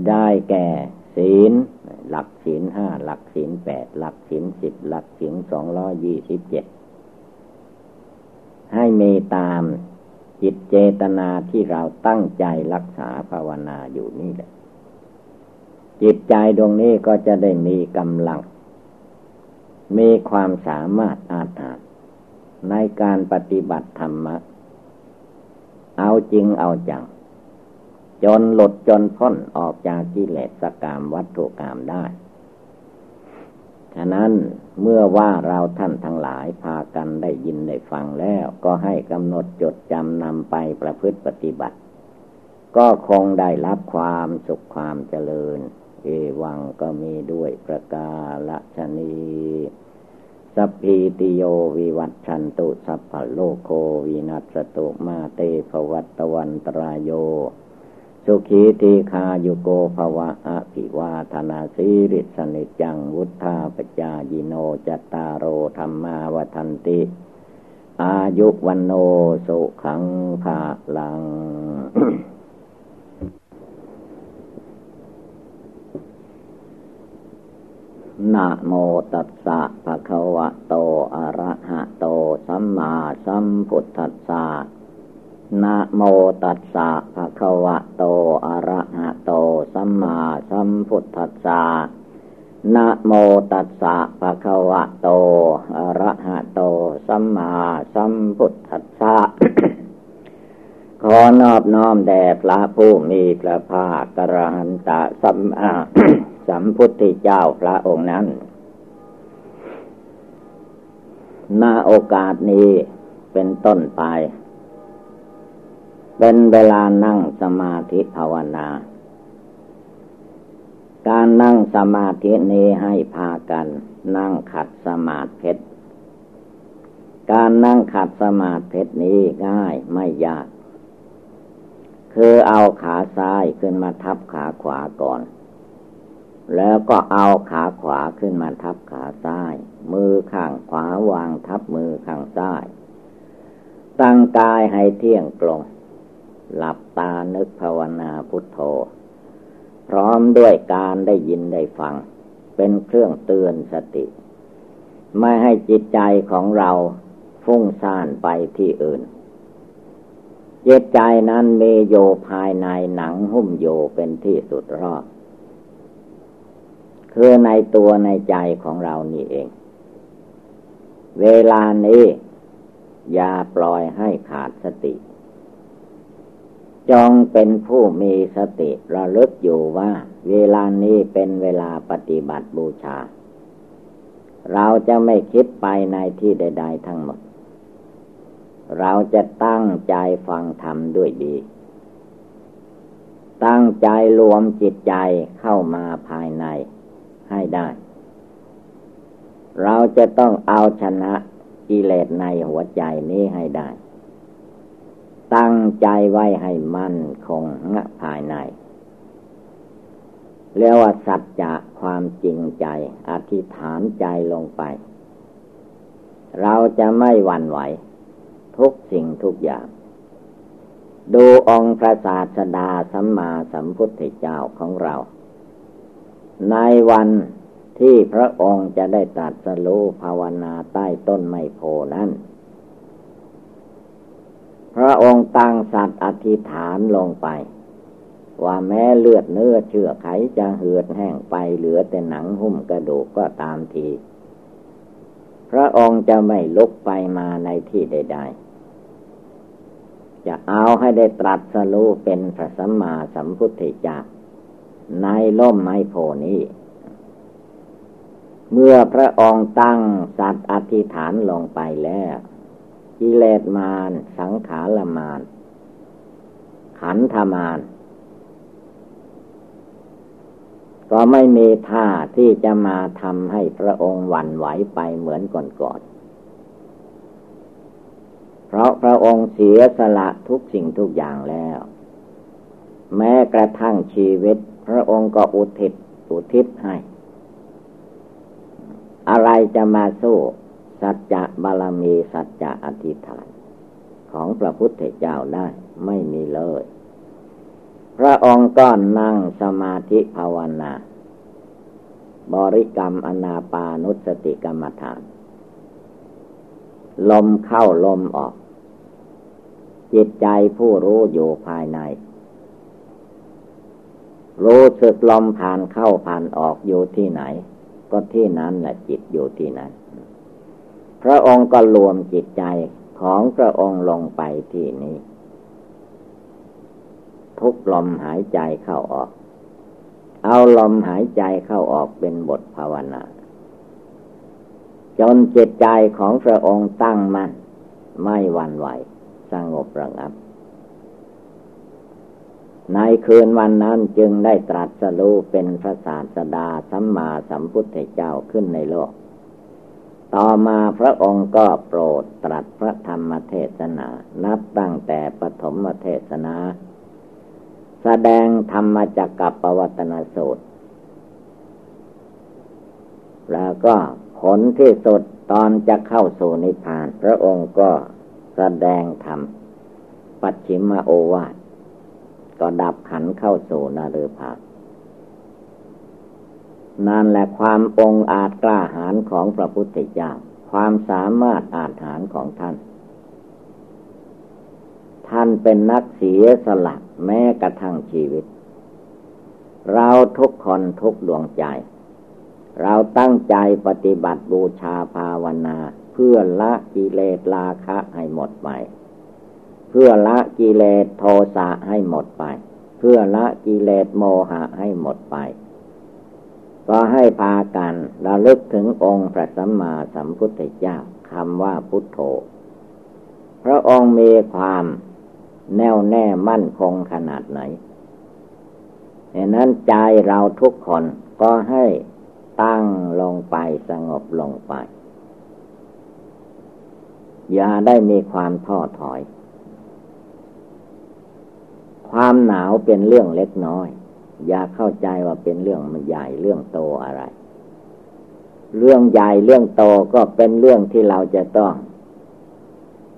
ได้แก่ศีล หลักศีลห้า หลักศีลแปด หลักศีลสิบ หลักศีลสองร้อยี่สิบเจ็ด ให้มีตามจิตเจตนาที่เราตั้งใจรักษาภาวนาอยู่นี่แหละ จิตใจดวงนี้ก็จะได้มีกำลัง มีความสามารถอาจอาจ ในการปฏิบัติธรรมะ เอาจริงเอาจัง จนหลุดจนพ้นออกจากกิเลสกรรมวัตถุกรรมได้ ฉะนั้นเมื่อว่าเราท่านทั้งหลายพากันได้ยินได้ฟังแล้ว ก็ให้กำหนดจดจำนำไปประพฤติปฏิบัติ ก็คงได้รับความสุขความเจริญ เอวังก็มีด้วยประกาศชนี สัพพีติโยวิวัตชันตุสัพพโลโควินัสตุมาเตภวัตวันตรายโย สุขีทีคายุโกภวะอภิวาธนาสีริสนิจังวุธาปจายิโนจตารโรธรรมาวทันติ อายุวันโนสุขังภาลัง นะโมตัสสะภะคะวะโต อะระหะโต สัมมาสัมพุทธัสสะนะโมตัสสะภะคะวะโต อะระหะโต สัมมาสัมพุทธัสสะนะโมตัสสะภะคะวะโต อะระหะโต สัมมาสัมพุทธัสสะขอนอบน้อมแด่พระผู้มีพระภาคกระหันตะสัมมา สัมพุทธเจ้าพระองค์นั้นณโอกาสนี้เป็นต้นไป เป็นเวลานั่งสมาธิภาวนา การนั่งสมาธินี้ให้พากัน นั่งขัดสมาธิเพชรการนั่งขัดสมาธิเพชรนี้ง่ายไม่ยาก คือเอาขาซ้ายขึ้นมาทับขาขวาก่อน แล้วก็เอาขาขวาขึ้นมาทับขาซ้าย มือข้างขวาวางทับมือข้างซ้าย ตั้งกายให้เที่ยงตรง หลับตานึกภาวนาพุทโธ พร้อมด้วยการได้ยินได้ฟัง เป็นเครื่องเตือนสติ ไม่ให้จิตใจของเราฟุ้งซ่านไปที่อื่นเจตใจนั้นมีโยภายในหนังหุ้มโยเป็นที่สุดรอบ คือในตัวในใจของเรานี่เอง เวลานี้ อย่าปล่อยให้ขาดสติจงเป็นผู้มีสติระลึกอยู่ว่า เวลานี้เป็นเวลาปฏิบัติบูชา เราจะไม่คิดไปในที่ใด ๆ ทั้งหมด เราจะตั้งใจฟังธรรมด้วยดีตั้งใจรวมจิตใจเข้ามาภายใน ให้ได้ เราจะต้องเอาชนะกิเลสในหัวใจนี้ให้ได้ ตั้งใจไว้ให้มั่นคงงะภายในเรียกว่าสัจจะความจริงใจ อธิษฐานใจลงไป เราจะไม่หวั่นไหว ทุกสิ่งทุกอย่าง ดูองค์พระศาสดาสัมมาสัมพุทธเจ้าของเรา ในวันที่พระองค์จะได้ตัดสโลภาวนาใต้ต้นไมโพนั้น พระองค์ตั้งสัตว์อธิษฐานลงไป ว่าแม้เลือดเนื้อเชื่อไขจะเหือดแห้งไปเหลือแต่หนังหุ้มกระดูกก็ตามที พระองค์จะไม่ลุกไปมาในที่ใด ๆ จะเอาให้ได้ตรัสรู้เป็นพระสัมมาสัมพุทธเจ้า ในล่มไม้โพนี้ เมื่อพระองค์ตั้งสัตว์อธิษฐานลงไปแล้ว กิเลสมารสังขารมารขันธมารก็ไม่มีท่าที่จะมาทำให้พระองค์หวั่นไหวไปเหมือนก่อนๆ เพราะพระองค์เสียสละทุกสิ่งทุกอย่างแล้ว แม้กระทั่งชีวิต พระองค์ก็อุทิศอุทิศให้ อะไรจะมาสู้ สัจจะบารมีสัจจะอธิษฐาน ของพระพุทธเจ้าได้ไม่มีเลย พระองค์ก็นั่งสมาธิภาวนา บริกรรมอนาปานุสติกรรมฐาน ลมเข้าลมออก จิตใจผู้รู้อยู่ภายใน รู้สึกลมผ่านเข้าผ่านออกอยู่ที่ไหน ก็ที่นั้นแหละจิตอยู่ที่นั้น พระองค์ก็รวมจิตใจของพระองค์ลงไปที่นี้ ทุกลมหายใจเข้าออก เอาลมหายใจเข้าออกเป็นบทภาวนาจนจิตใจของพระองค์ตั้งมัน่นไม่หวั่นไหว สงบระงับ ในคืนวันนั้นจึงได้ตรัสรู้เป็นพระศาสดาสัมมาสัมพุทธเจ้าขึ้นในโลก ต่อมาพระองค์ก็โปรดตรัสพระธรรมเทศนา นับตั้งแต่ปฐมเทศนา แสดงธรรมจักกับปวัตนสูตร แล้วก็ผลที่สุดตอนจะเข้าสู่นิพพาน พระองค์ก็แสดงธรรมปัจฉิมโอวาท ก็ดับขันเข้าสู่นาเรพานนั่นแหละความองอาจกล้าหาญของพระพุทธเจ้า ความสามารถอาจหารของท่าน ท่านเป็นนักเสียสละแม้กระทั่งชีวิต เราทุกคนทุกดวงใจ เราตั้งใจปฏิบัติบูชาภาวนา เพื่อละกิเลสราคะให้หมดไป เพื่อละกิเลสโทสะให้หมดไป เพื่อละกิเลสโมหะให้หมดไป ก็ให้พากันระลึกถึงองค์พระสัมมาสัมพุทธเจ้าคำว่าพุทโธ พระองค์มีความแน่วแน่มั่นคงขนาดไหนดังนั้นใจเราทุกคนก็ให้ตั้งลงไปสงบลงไป อย่าได้มีความท้อถอย ความหนาวเป็นเรื่องเล็กน้อย อย่าเข้าใจว่าเป็นเรื่องมันใหญ่เรื่องโตอะไร เรื่องใหญ่เรื่องโตก็เป็นเรื่องที่เราจะต้อง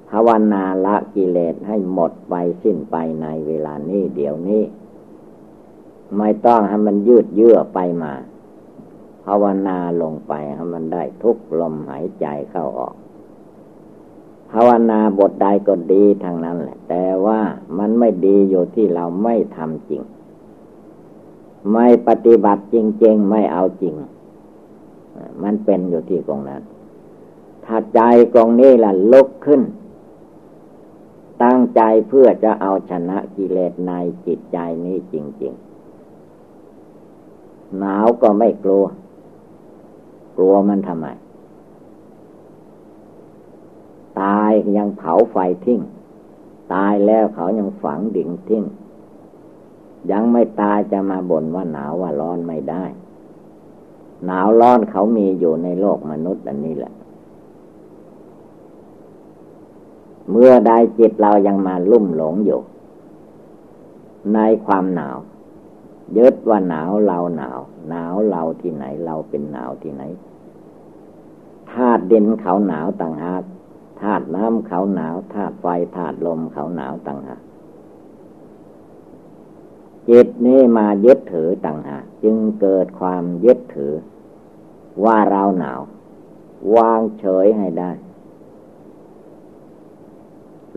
ภาวนาละกิเลสให้หมดไปสิ้นไปในเวลานี้เดี๋ยวนี้ ไม่ต้องให้มันยืดเยื้อไปมา ภาวนาลงไปให้มันได้ทุกลมหายใจเข้าออก ภาวนาบทใดก็ดีทางนั้นแหละ แต่ว่ามันไม่ดีอยู่ที่เราไม่ทำจริง ไม่ปฏิบัติจริง ๆ ไม่เอาจริง มันเป็นอยู่ที่ตรงนั้น ถ้าใจตรงนี้ล่ะลุกขึ้น ตั้งใจเพื่อจะเอาชนะกิเลสในจิตใจนี้จริง ๆ หนาวก็ไม่กลัว กลัวมันทำไม ตา ยังเผาไฟทิ้ง ตายแล้วเขายังฝังดิ่งทิ้ง ยังไม่ตายจะมาบ่นว่าหนาวว่าร้อนไม่ได้ หนาวร้อนเขามีอยู่ในโลกมนุษย์อันนี้แหละ เมื่อใดจิตเรายังมาลุ่มหลงอยู่ ในความหนาวยึดว่าหนาวเราหนาว หนาวเราที่ไหนเราเป็นหนาวที่ไหนธาตุดินเขาหนาวต่างหาก ธาตุน้ำเขาหนาวธาตุไฟธาตุลมเขาหนาวต่างหากจิตนี้มายึดถือต่างหากจึงเกิดความยึดถือ ว่าเราหนาว วางเฉยให้ได้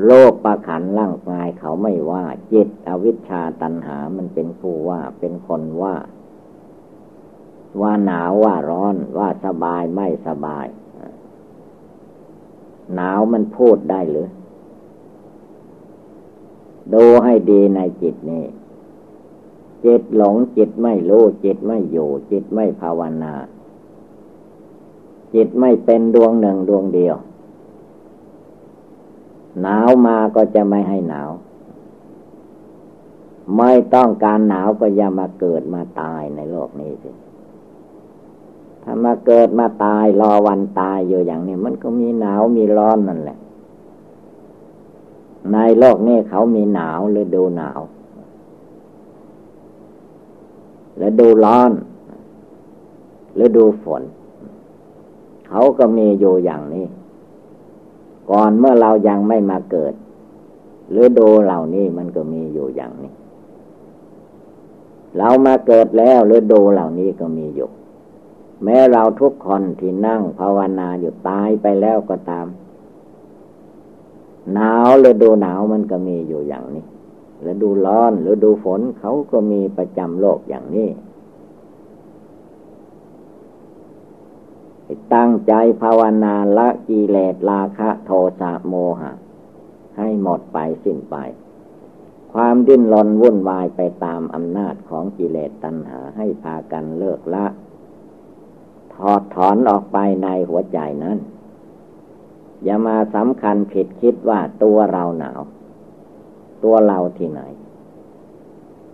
โลกประขันร่างกายเขาไม่ว่า จิตอวิชชาตันหามันเป็นผู้ว่าเป็นคนว่า ว่าหนาวว่าร้อนว่าสบายไม่สบาย หนาวมันพูดได้หรือ ดูให้ดีในจิตนี้ จิตหลงจิตไม่รู้จิตไม่อยู่ จิตไม่ภาวนา จิตไม่เป็นดวงหนึ่งดวงเดียว หนาวมาก็จะไม่ให้หนาว ไม่ต้องการหนาวก็อย่ามาเกิดมาตายในโลกนี้สิ ถ้ามาเกิดมาตายรอวันตายอยู่อย่างนี้มันก็มีหนาวมีร้อนนั่นแหละ ในโลกนี้เขามีหนาวหรือดูหนาวและดูร้อนหรือดูฝน เขาก็มีอยู่อย่างนี้ ก่อนเมื่อเรายังไม่มาเกิดหรือดูเหล่านี้มันก็มีอยู่อย่างนี้ เรามาเกิดแล้วหรือดูเหล่านี้ก็มีอยู่ แม้เราทุกคนที่นั่งภาวนาอยู่ตายไปแล้วก็ตาม หนาวหรือดูหนาวมันก็มีอยู่อย่างนี้ฤดูร้อนฤดูฝนเขาก็มีประจำโลกอย่างนี้ตั้งใจภาวนาละกิเลสราคะโทสะโมหะ ให้หมดไปสิ้นไป ความดิ้นรนวุ่นวายไปตามอำนาจของกิเลสตัณหาให้พากันเลิกละ ถอดถอนออกไปในหัวใจนั้น อย่ามาสำคัญผิดคิดว่าตัวเราหนาว ตัวเราที่ไหน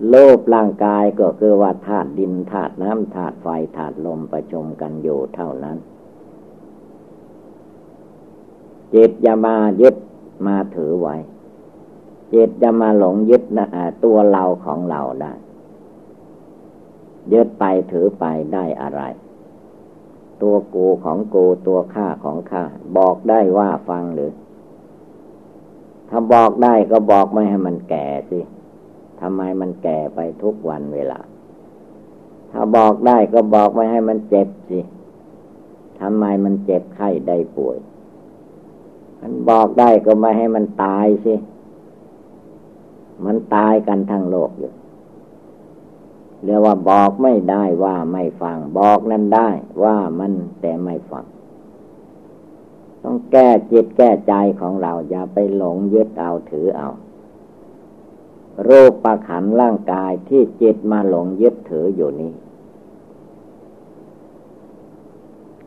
โลภร่างกายก็คือว่าธาตุดินธาตุน้ำธาตุไฟธาตุลมประชุมกันอยู่เท่านั้น จิตอย่ามายึดมาถือไว้จิตจะมาหลงยึดนะตัวเราของเราได้ยึดไปถือไปได้อะไร ตัวกูของกูตัวข้าของข้าบอกได้ว่าฟังหรือ ถ้าบอกได้ก็บอกไม่ให้มันแก่สิทำไมมันแก่ไปทุกวันเวลา ถ้าบอกได้ก็บอกไม่ให้มันเจ็บสิทำไมมันเจ็บไข้ได้ป่วย มันบอกได้ก็ไม่ให้มันตายสิ มันตายกันทั้งโลกอยู่ เรียกว่าบอกไม่ได้ว่าไม่ฟัง บอกนั่นได้ว่ามันแต่ไม่ฟัง ต้องแก้จิตแก้ใจของเรา อย่าไปหลงยึดเอาถือเอารูปประขันร่างกายที่จิตมาหลงยึดถืออยู่นี้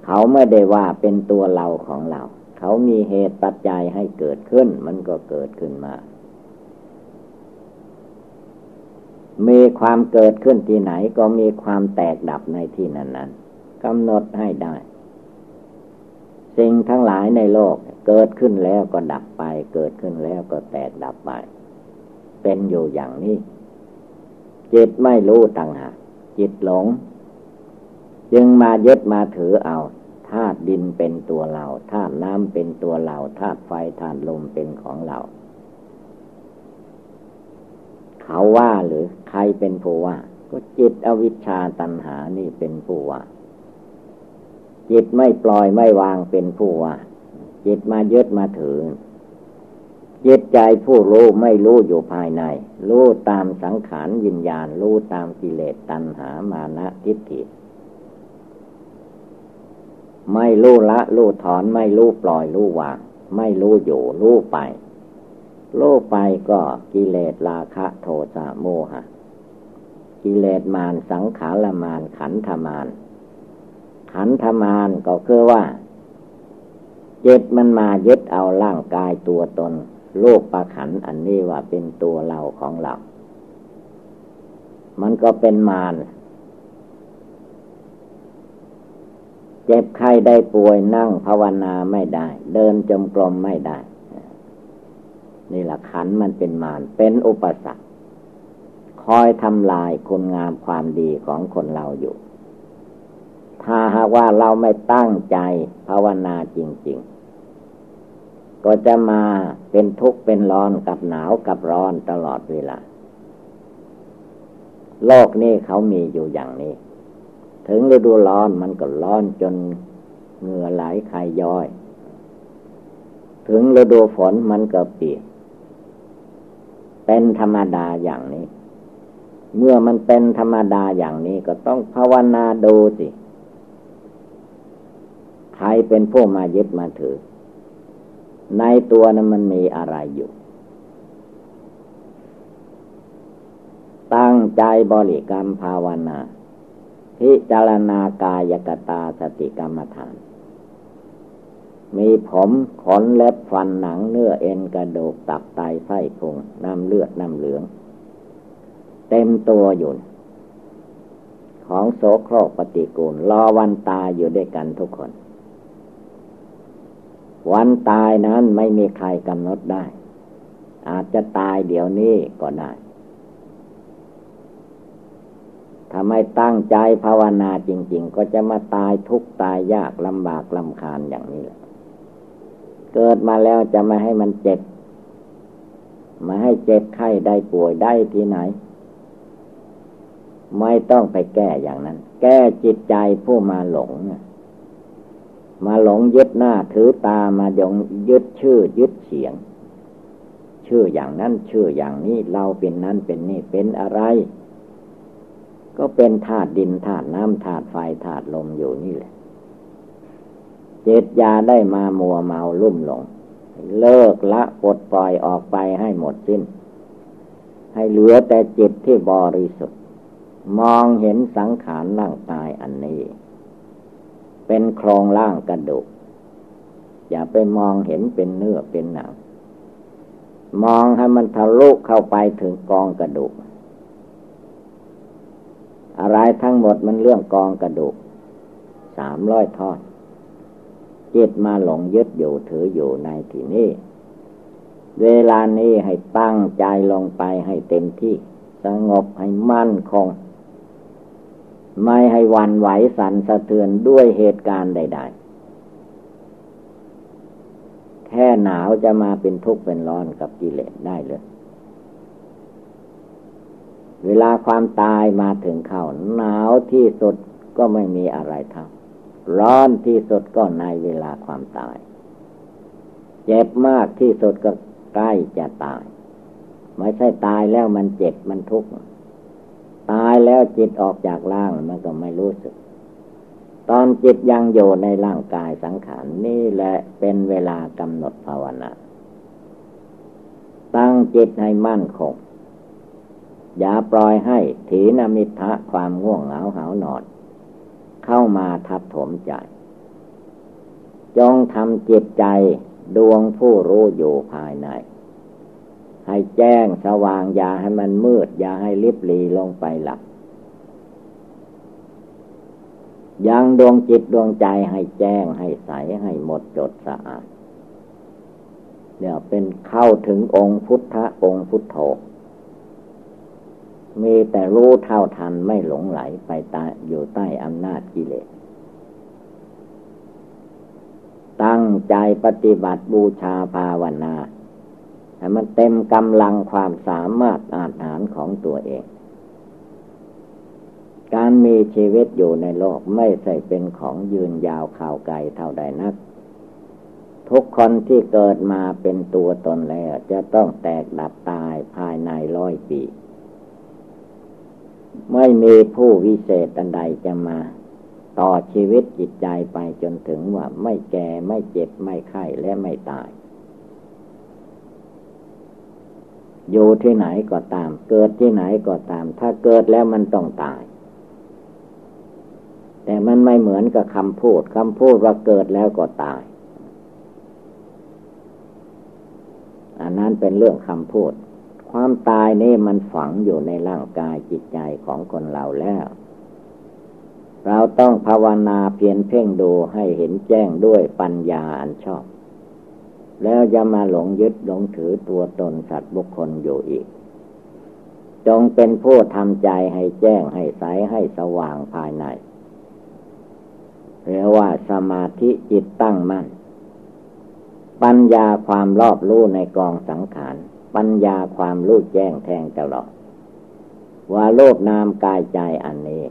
เขาไม่ได้ว่าเป็นตัวเราของเรา เขามีเหตุปัจจัยให้เกิดขึ้น มันก็เกิดขึ้นมา มีความเกิดขึ้นที่ไหนก็มีความแตกดับในที่นั้นนั้นกำหนดให้ได้ สิ่งทั้งหลายในโลก เกิดขึ้นแล้วก็ดับไป เกิดขึ้นแล้วก็แตกดับไป เป็นอยู่อย่างนี้ จิตไม่รู้ต่างหากจิตหลง จึงมายึดมาถือเอาธาตุดินเป็นตัวเราธาตุน้ำเป็นตัวเราธาตุไฟธาตุลมเป็นของเรา เขาว่าหรือใครเป็นผู้ว่า ก็จิตอวิชชาตัณหานี่เป็นผู้ว่า จิตไม่ปล่อยไม่วางเป็นผู้ว่า จิตมายึดมาถือจิตใจผู้รู้ไม่รู้อยู่ภายใน รู้ตามสังขารวิญญาณ รู้ตามกิเลสตัณหามานะทิฏฐิ ไม่รู้ละรู้ถอนไม่รู้ปล่อยรู้วาง ไม่รู้อยู่รู้ไป รู้ไปก็กิเลสราคะโทสะโมหะ กิเลสมานสังขารมานขันธมานขันธมานก็คือว่าเจิตมันมายึดเอาร่างกายตัวตน โลกประขันอันนี้ว่าเป็นตัวเราของเรา มันก็เป็นมารเจ็บไข้ได้ป่วยนั่งภาวนาไม่ได้ เดินจมกรมไม่ได้ นี่แหละขันมันเป็นมารเป็นอุปสรรคคอยทำลายคุณงามความดีของคนเราอยู่ ถ้าหากว่าเราไม่ตั้งใจภาวนาจริง ๆ ก็จะมาเป็นทุกข์เป็นร้อนกับหนาวกับร้อนตลอดเวลา โลกนี้เขามีอยู่อย่างนี้ ถึงฤดูร้อนมันก็ร้อนจนเหงื่อไหลไขย้อย ถึงฤดูฝนมันก็เปียก เป็นธรรมดาอย่างนี้ เมื่อมันเป็นธรรมดาอย่างนี้ก็ต้องภาวนาดูสิใครเป็นผู้มายึดมาถือ ในตัวนั้นมันมีอะไรอยู่ ตั้งใจบริกรรมภาวนาพิจารณากายกตาสติกรรมฐาน มีผมขนเล็บฟันหนังเนื้อเอ็นกระดูกตับไตไส้พุงน้ำเลือดน้ำเหลือง เต็มตัวอยู่ ของโสโครกปฏิกูล รอวันตายอยู่ด้วยกันทุกคน วันตายนั้นไม่มีใครกำหนดได้ อาจจะตายเดี๋ยวนี้ก็ได้ถ้าไม่ตั้งใจภาวนาจริง ๆ ก็จะมาตายทุกตายยากลำบากลำคาญอย่างนี้แหละ เกิดมาแล้วจะไม่ให้มันเจ็บมาให้เจ็บไข้ได้ป่วยได้ที่ไหน ไม่ต้องไปแก้อย่างนั้น แก้จิตใจผู้มาหลงมาหลงยึดหน้าถือตามาหยงยึดชื่อยึดเสียง ชื่ออย่างนั้นชื่ออย่างนี้เราเป็นนั้นเป็นนี่เป็นอะไร ก็เป็นธาตุดินธาตุน้ำธาตุไฟธาตุลมอยู่นี่แหละ จิตยาได้มามัวเมาลุ่มหลง เลิกละปลดปล่อยออกไปให้หมดสิ้น ให้เหลือแต่จิตที่บริสุทธิ์ มองเห็นสังขารร่างกายอันนี้ เป็นโครงร่างกระดูก อย่าไปมองเห็นเป็นเนื้อเป็นหนัง มองให้มันทะลุเข้าไปถึงกองกระดูก อะไรทั้งหมดมันเรื่องกองกระดูกสามร้อยทอด จิตมาหลงยึดอยู่ถืออยู่ในที่นี้ เวลานี้ให้ตั้งใจลงไปให้เต็มที่ สงบให้มั่นคง ไม่ให้วันไหวสันสะเทือนด้วยเหตุการณ์ใด ๆแค่หนาวจะมาเป็นทุกข์เป็นร้อนกับกิเลสได้เลย เวลาความตายมาถึงเขาหนาวที่สุดก็ไม่มีอะไรเท่า ร้อนที่สุดก็ในเวลาความตาย เจ็บมากที่สุดก็ใกล้จะตาย ไม่ใช่ตายแล้วมันเจ็บมันทุกข์ ตายแล้วจิตออกจากร่างมันก็ไม่รู้สึก ตอนจิตยังอยู่ในร่างกายสังขารนี่แหละเป็นเวลากำหนดภาวนา ตั้งจิตให้มั่นคง อย่าปล่อยให้ถีนมิทะความง่วงเหงาหานอน เข้ามาทับถมใจ จงทำจิตใจดวงผู้รู้อยู่ภายใน ให้แจ้งสว่างอย่าให้มันมืด อย่าให้ลิบลีลงไปหลับยังดวงจิตดวงใจให้แจ้งให้ใสให้หมดจดสะอาดเดี๋ยวเป็นเข้าถึงองค์พุทธองค์พุทโธ มีแต่รู้เท่าทันไม่หลงไหลไปตาอยู่ใต้อำนาจกิเลส ตั้งใจปฏิบัติบูชาภาวนาให้มันเต็มกำลังความสามารถอาหารของตัวเอง การมีชีวิตอยู่ในโลกไม่ใช่เป็นของยืนยาวข่าวไกลเท่าใดนัก ทุกคนที่เกิดมาเป็นตัวตนแล้วจะต้องแตกดับตายภายในร้อยปี ไม่มีผู้วิเศษอันใดจะมา ต่อชีวิตจิตใจไปจนถึงว่าไม่แก่ไม่เจ็บไม่ไข้และไม่ตาย อยู่ที่ไหนก็ตาม เกิดที่ไหนก็ตาม ถ้าเกิดแล้วมันต้องตาย แต่มันไม่เหมือนกับคำพูดคำพูดว่าเกิดแล้วก็ตายอันนั้นเป็นเรื่องคำพูด ความตายนี่มันฝังอยู่ในร่างกายจิตใจของคนเราแล้ว เราต้องภาวนาเพียรเพ่งดูให้เห็นแจ้งด้วยปัญญาอันชอบ แล้วจะมาหลงยึดหลงถือตัวตนสัตว์บุคคลอยู่อีก จงเป็นผู้ทำใจให้แจ้งให้ใสให้สว่างภายในเรียกว่าสมาธิจิตตั้งมั่น ปัญญาความรอบรู้ในกองสังขาร ปัญญาความรู้แจ้งแทงตลอด ว่าโลกนามกายใจอันนี้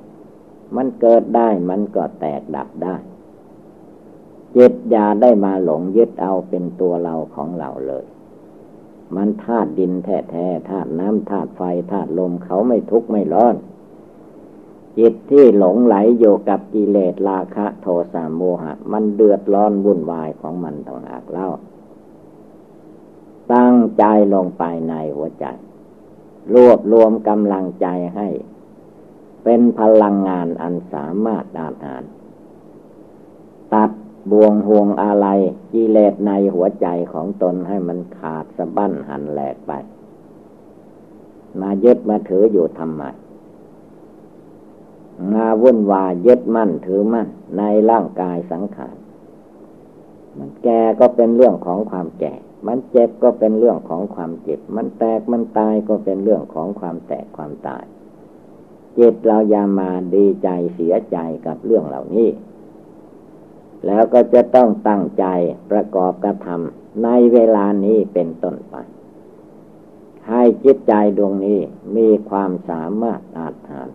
มันเกิดได้มันก็แตกดับได้จิตยาได้มาหลงยึดเอาเป็นตัวเราของเราเลย มันธาตุดินแท้ๆธาตุน้ำธาตุไฟธาตุลมเขาไม่ทุกข์ไม่ร้อน จิตที่หลงไหลอยู่กับกิเลสราคะ โทสะโมหะ มันเดือดร้อนวุ่นวายของมันต่างหากเล่า ตั้งใจลงไปในหัวใจ รวบรวมกำลังใจให้ เป็นพลังงานอันสามารถอานหารตัดบวงห่วงอะไรกิเลสในหัวใจของตนให้มันขาดสะบั้นหันแหลกไป มายึดมาถืออยู่ทำไมมาวุ่นวายยึดมั่นถือมั่นในร่างกายสังขาร มันแก่ก็เป็นเรื่องของความแก่ มันเจ็บก็เป็นเรื่องของความเจ็บ มันแตกมันตายก็เป็นเรื่องของความแตกความตายจิตเราอย่ามาดีใจเสียใจกับเรื่องเหล่านี้ แล้วก็จะต้องตั้งใจประกอบกระทำในเวลานี้เป็นต้นไป ให้จิตใจดวงนี้มีความสามารถอาจหาร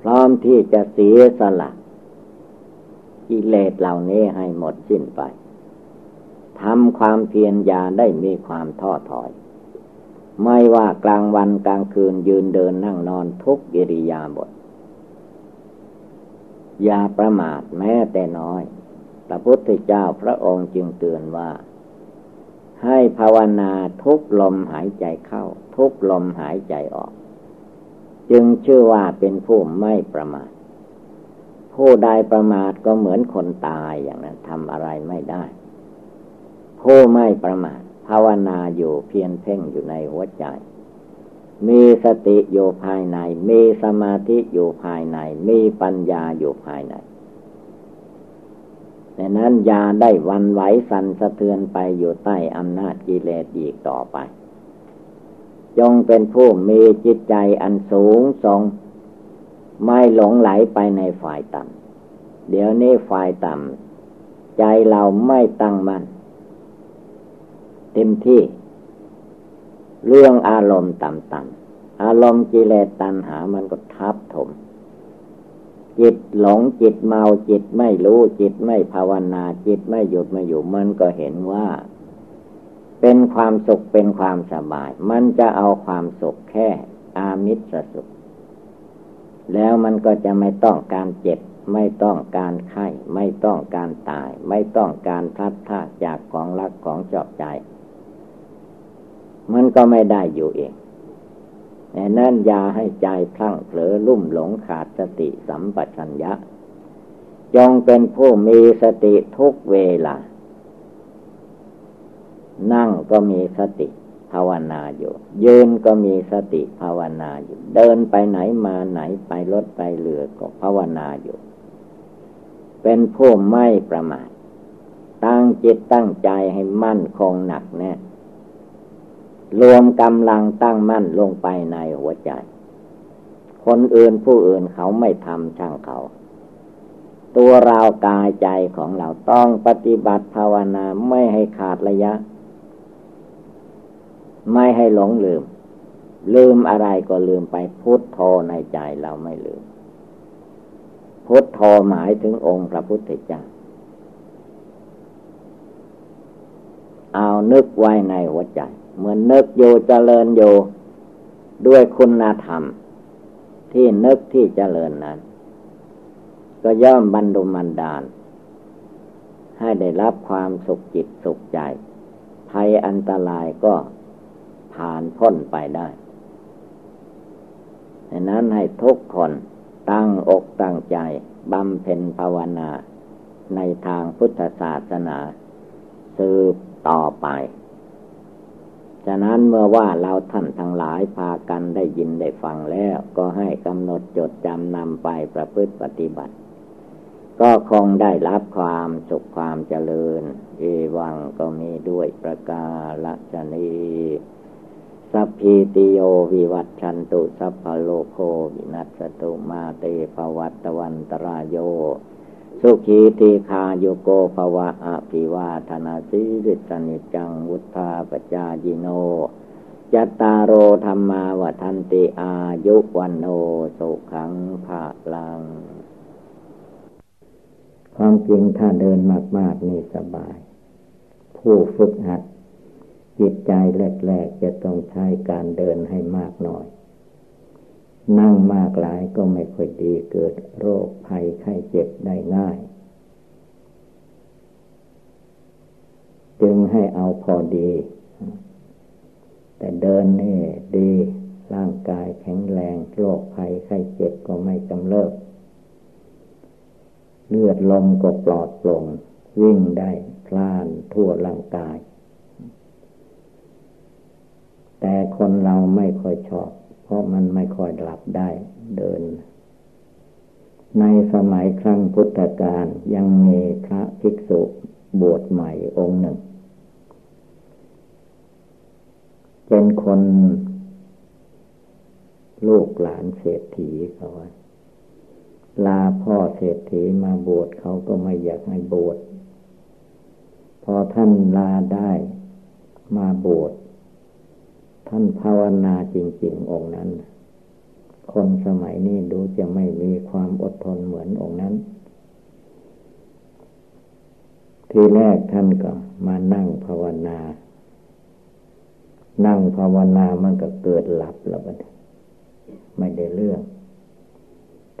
พร้อมที่จะเสียสละกิเลสเหล่านี้ให้หมดสิ้นไป ทำความเพียรอย่าได้มีความท้อถอย ไม่ว่ากลางวันกลางคืนยืนเดินนั่งนอนทุกอิริยาบถอย่าประมาทแม้แต่น้อย พระพุทธเจ้าพระองค์จึงเตือนว่า ให้ภาวนาทุกลมหายใจเข้า ทุกลมหายใจออก จึงชื่อว่าเป็นผู้ไม่ประมาท ผู้ใดประมาทก็เหมือนคนตายอย่างนั้นทำอะไรไม่ได้ ผู้ไม่ประมาทภาวนาอยู่เพียรเพ่งอยู่ในหัวใจ มีสติอยู่ภายใน มีสมาธิอยู่ภายใน มีปัญญาอยู่ภายในดังนั้นยาได้วันไหวสันสะเทือนไปอยู่ใต้อำนาจกิเลสอีกต่อไป จงเป็นผู้มีจิตใจอันสูงส่งไม่หลงไหลไปในฝ่ายต่ำเดี๋ยวนี้ฝ่ายต่ำใจเราไม่ตั้งมัน่น เต็มที่ เรื่องอารมณ์ต่ำๆอารมณ์กิเลสตัณหามันก็ทับถม จิตหลงจิตเมาจิตไม่รู้ จิตไม่ภาวนา จิตไม่หยุดไม่อยู่มันก็เห็นว่า เป็นความสุขเป็นความสบาย มันจะเอาความสุขแค่อามิสสุข แล้วมันก็จะไม่ต้องการเจ็บไม่ต้องการไข้ ไม่ต้องการตาย ไม่ต้องการทัดท่าจากของรักของชอบใจ มันก็ไม่ได้อยู่เองแต่นั้นยาให้ใจพลั้งเผลอลุ่มหลงขาดสติสัมปชัญญะ จงเป็นผู้มีสติทุกเวลา นั่งก็มีสติภาวนาอยู่ ยืนก็มีสติภาวนาอยู่ เดินไปไหนมาไหนไปรถไปเรือก็ภาวนาอยู่ เป็นผู้ไม่ประมาท ตั้งจิตตั้งใจให้มั่นคงหนักแน่ รวมกำลังตั้งมั่นลงไปในหัวใจ คนอื่นผู้อื่นเขาไม่ทำช่างเขา ตัวเรากายใจของเราต้องปฏิบัติภาวนาไม่ให้ขาดระยะ ไม่ให้หลงลืม ลืมอะไรก็ลืมไปพุทโธในใจเราไม่ลืม พุทโธหมายถึงองค์พระพุทธเจ้าเอานึกไว้ในหัวใจ เหมือนนึกอยู่เจริญอยู่ ด้วยคุณธรรม ที่นึกที่เจริญนั้น ก็ย่อมบรรดุมันดาล ให้ได้รับความสุขจิตสุขใจ ภัยอันตรายก็ผ่านพ้นไปได้ดังนั้นให้ทุกคนตั้งอกตั้งใจบำเพ็ญภาวนา ในทางพุทธศาสนา สืบต่อไป ฉะนั้นเมื่อว่าเราท่านทั้งหลายพากันได้ยินได้ฟังแล้ว ก็ให้กำหนดจดจำนำไปประพฤติปฏิบัติ ก็คงได้รับความสุขความเจริญ เอวังก็มีด้วยประกาศนีสัพพิติโยวิวัตชันตุ สัพพโลโควินัสตุมาเตภวัตวันตรายโย สุขีติคาโยโกภวะอภิวาธนาสิริสนิจังวุธาปจาจิโนจัตตารโอธรรมาวันติอายุวันโนสุขังภาลัง ความจริงถ้าเดินมาก ๆ นี่สบาย ผู้ฝึกหัด จิตใจแรก ๆ จะต้องใช้การเดินให้มากหน่อย นั่งมากหลายก็ไม่ค่อยดีเกิดโรคภัยไข้เจ็บได้ง่าย จึงให้เอาพอดี แต่เดินนี่ดีร่างกายแข็งแรงโรคภัยไข้เจ็บก็ไม่กำเริบเลือดลมก็ปลอดโปร่งวิ่งได้พลานทั่วร่างกาย แต่คนเราไม่ค่อยชอบ เพราะมันไม่ค่อยหลับได้เดิน ในสมัยครั้งพุทธกาลยังมีพระภิกษุบวชใหม่องค์หนึ่ง เป็นคนลูกหลานเศรษฐีเขาว่าลาพ่อเศรษฐีมาบวชเขาก็ไม่อยากให้บวชพอท่านลาได้มาบวช ท่านภาวนาจริง ๆ องค์นั้น คนสมัยนี้ดูจะไม่มีความอดทนเหมือนองค์นั้น ทีแรกท่านก็มานั่งภาวนา นั่งภาวนามันก็เกิดหลับแล้วมันไม่ได้เรื่อง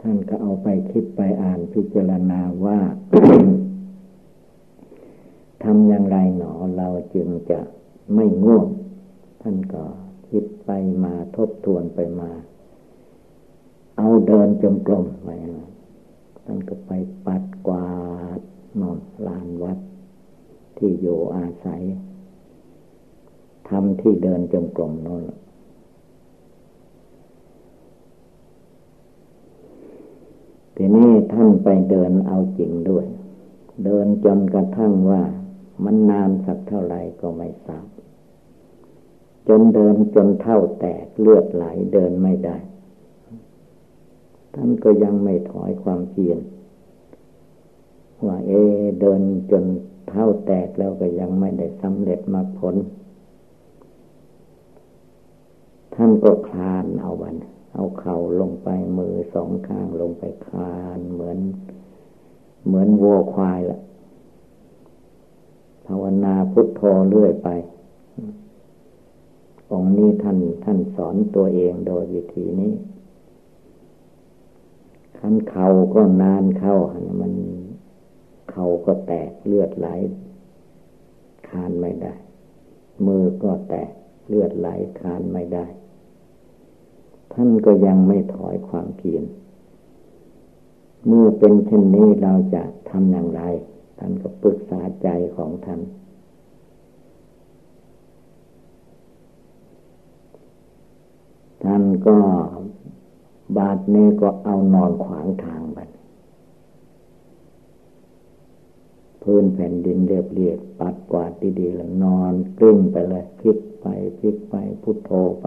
ทท่านก็เอาไปคิดไปอ่านพิจารณาว่าทำอย่างไรหนอเราจึงจะไม่ง่วง ท่านก็คิดไปมาทบทวนไปมา เอาเดินจงกรมไปท่านก็ไปปัดกวาดนอนลานวัด ที่อยู่อาศัยทำที่เดินจงกรมนั่นทีนี้ท่านไปเดินเอาจริงด้วย เดินจนกระทั่งว่ามันนานสักเท่าไหร่ก็ไม่ทราบ จนเดินจนเท่าแตกเลือดไหลเดินไม่ได้ ท่านก็ยังไม่ถอยความเพียรว่าเอ เดินจนเท่าแตกแล้วก็ยังไม่ได้สำเร็จมรรคผล ท่านก็คลานเอาวัน เอาเข่าลงไปมือสองข้างลงไปคลานเหมือน เหมือนวัวควายละภาวนาพุทโธเรื่อยไป องนี้ท่านท่านสอนตัวเองโดยวิธีนี้ขันเข่าก็นานเข้ามันเข่าก็แตกเลือดไหลคานไม่ได้ มือก็แตกเลือดไหลคานไม่ได้ ท่านก็ยังไม่ถอยความเพียรเมื่อเป็นเช่นนี้เราจะทำอย่างไร ท่านก็ปรึกษาใจของท่าน ท่านก็บาดนี้ก็เอานอนขวางทางไปพื้นแผ่นดินเรียบเรียบปัดกวาดดีๆแล้วนอนกลิ้งไปเลยพลิกไปพลิกไปพุทโธไป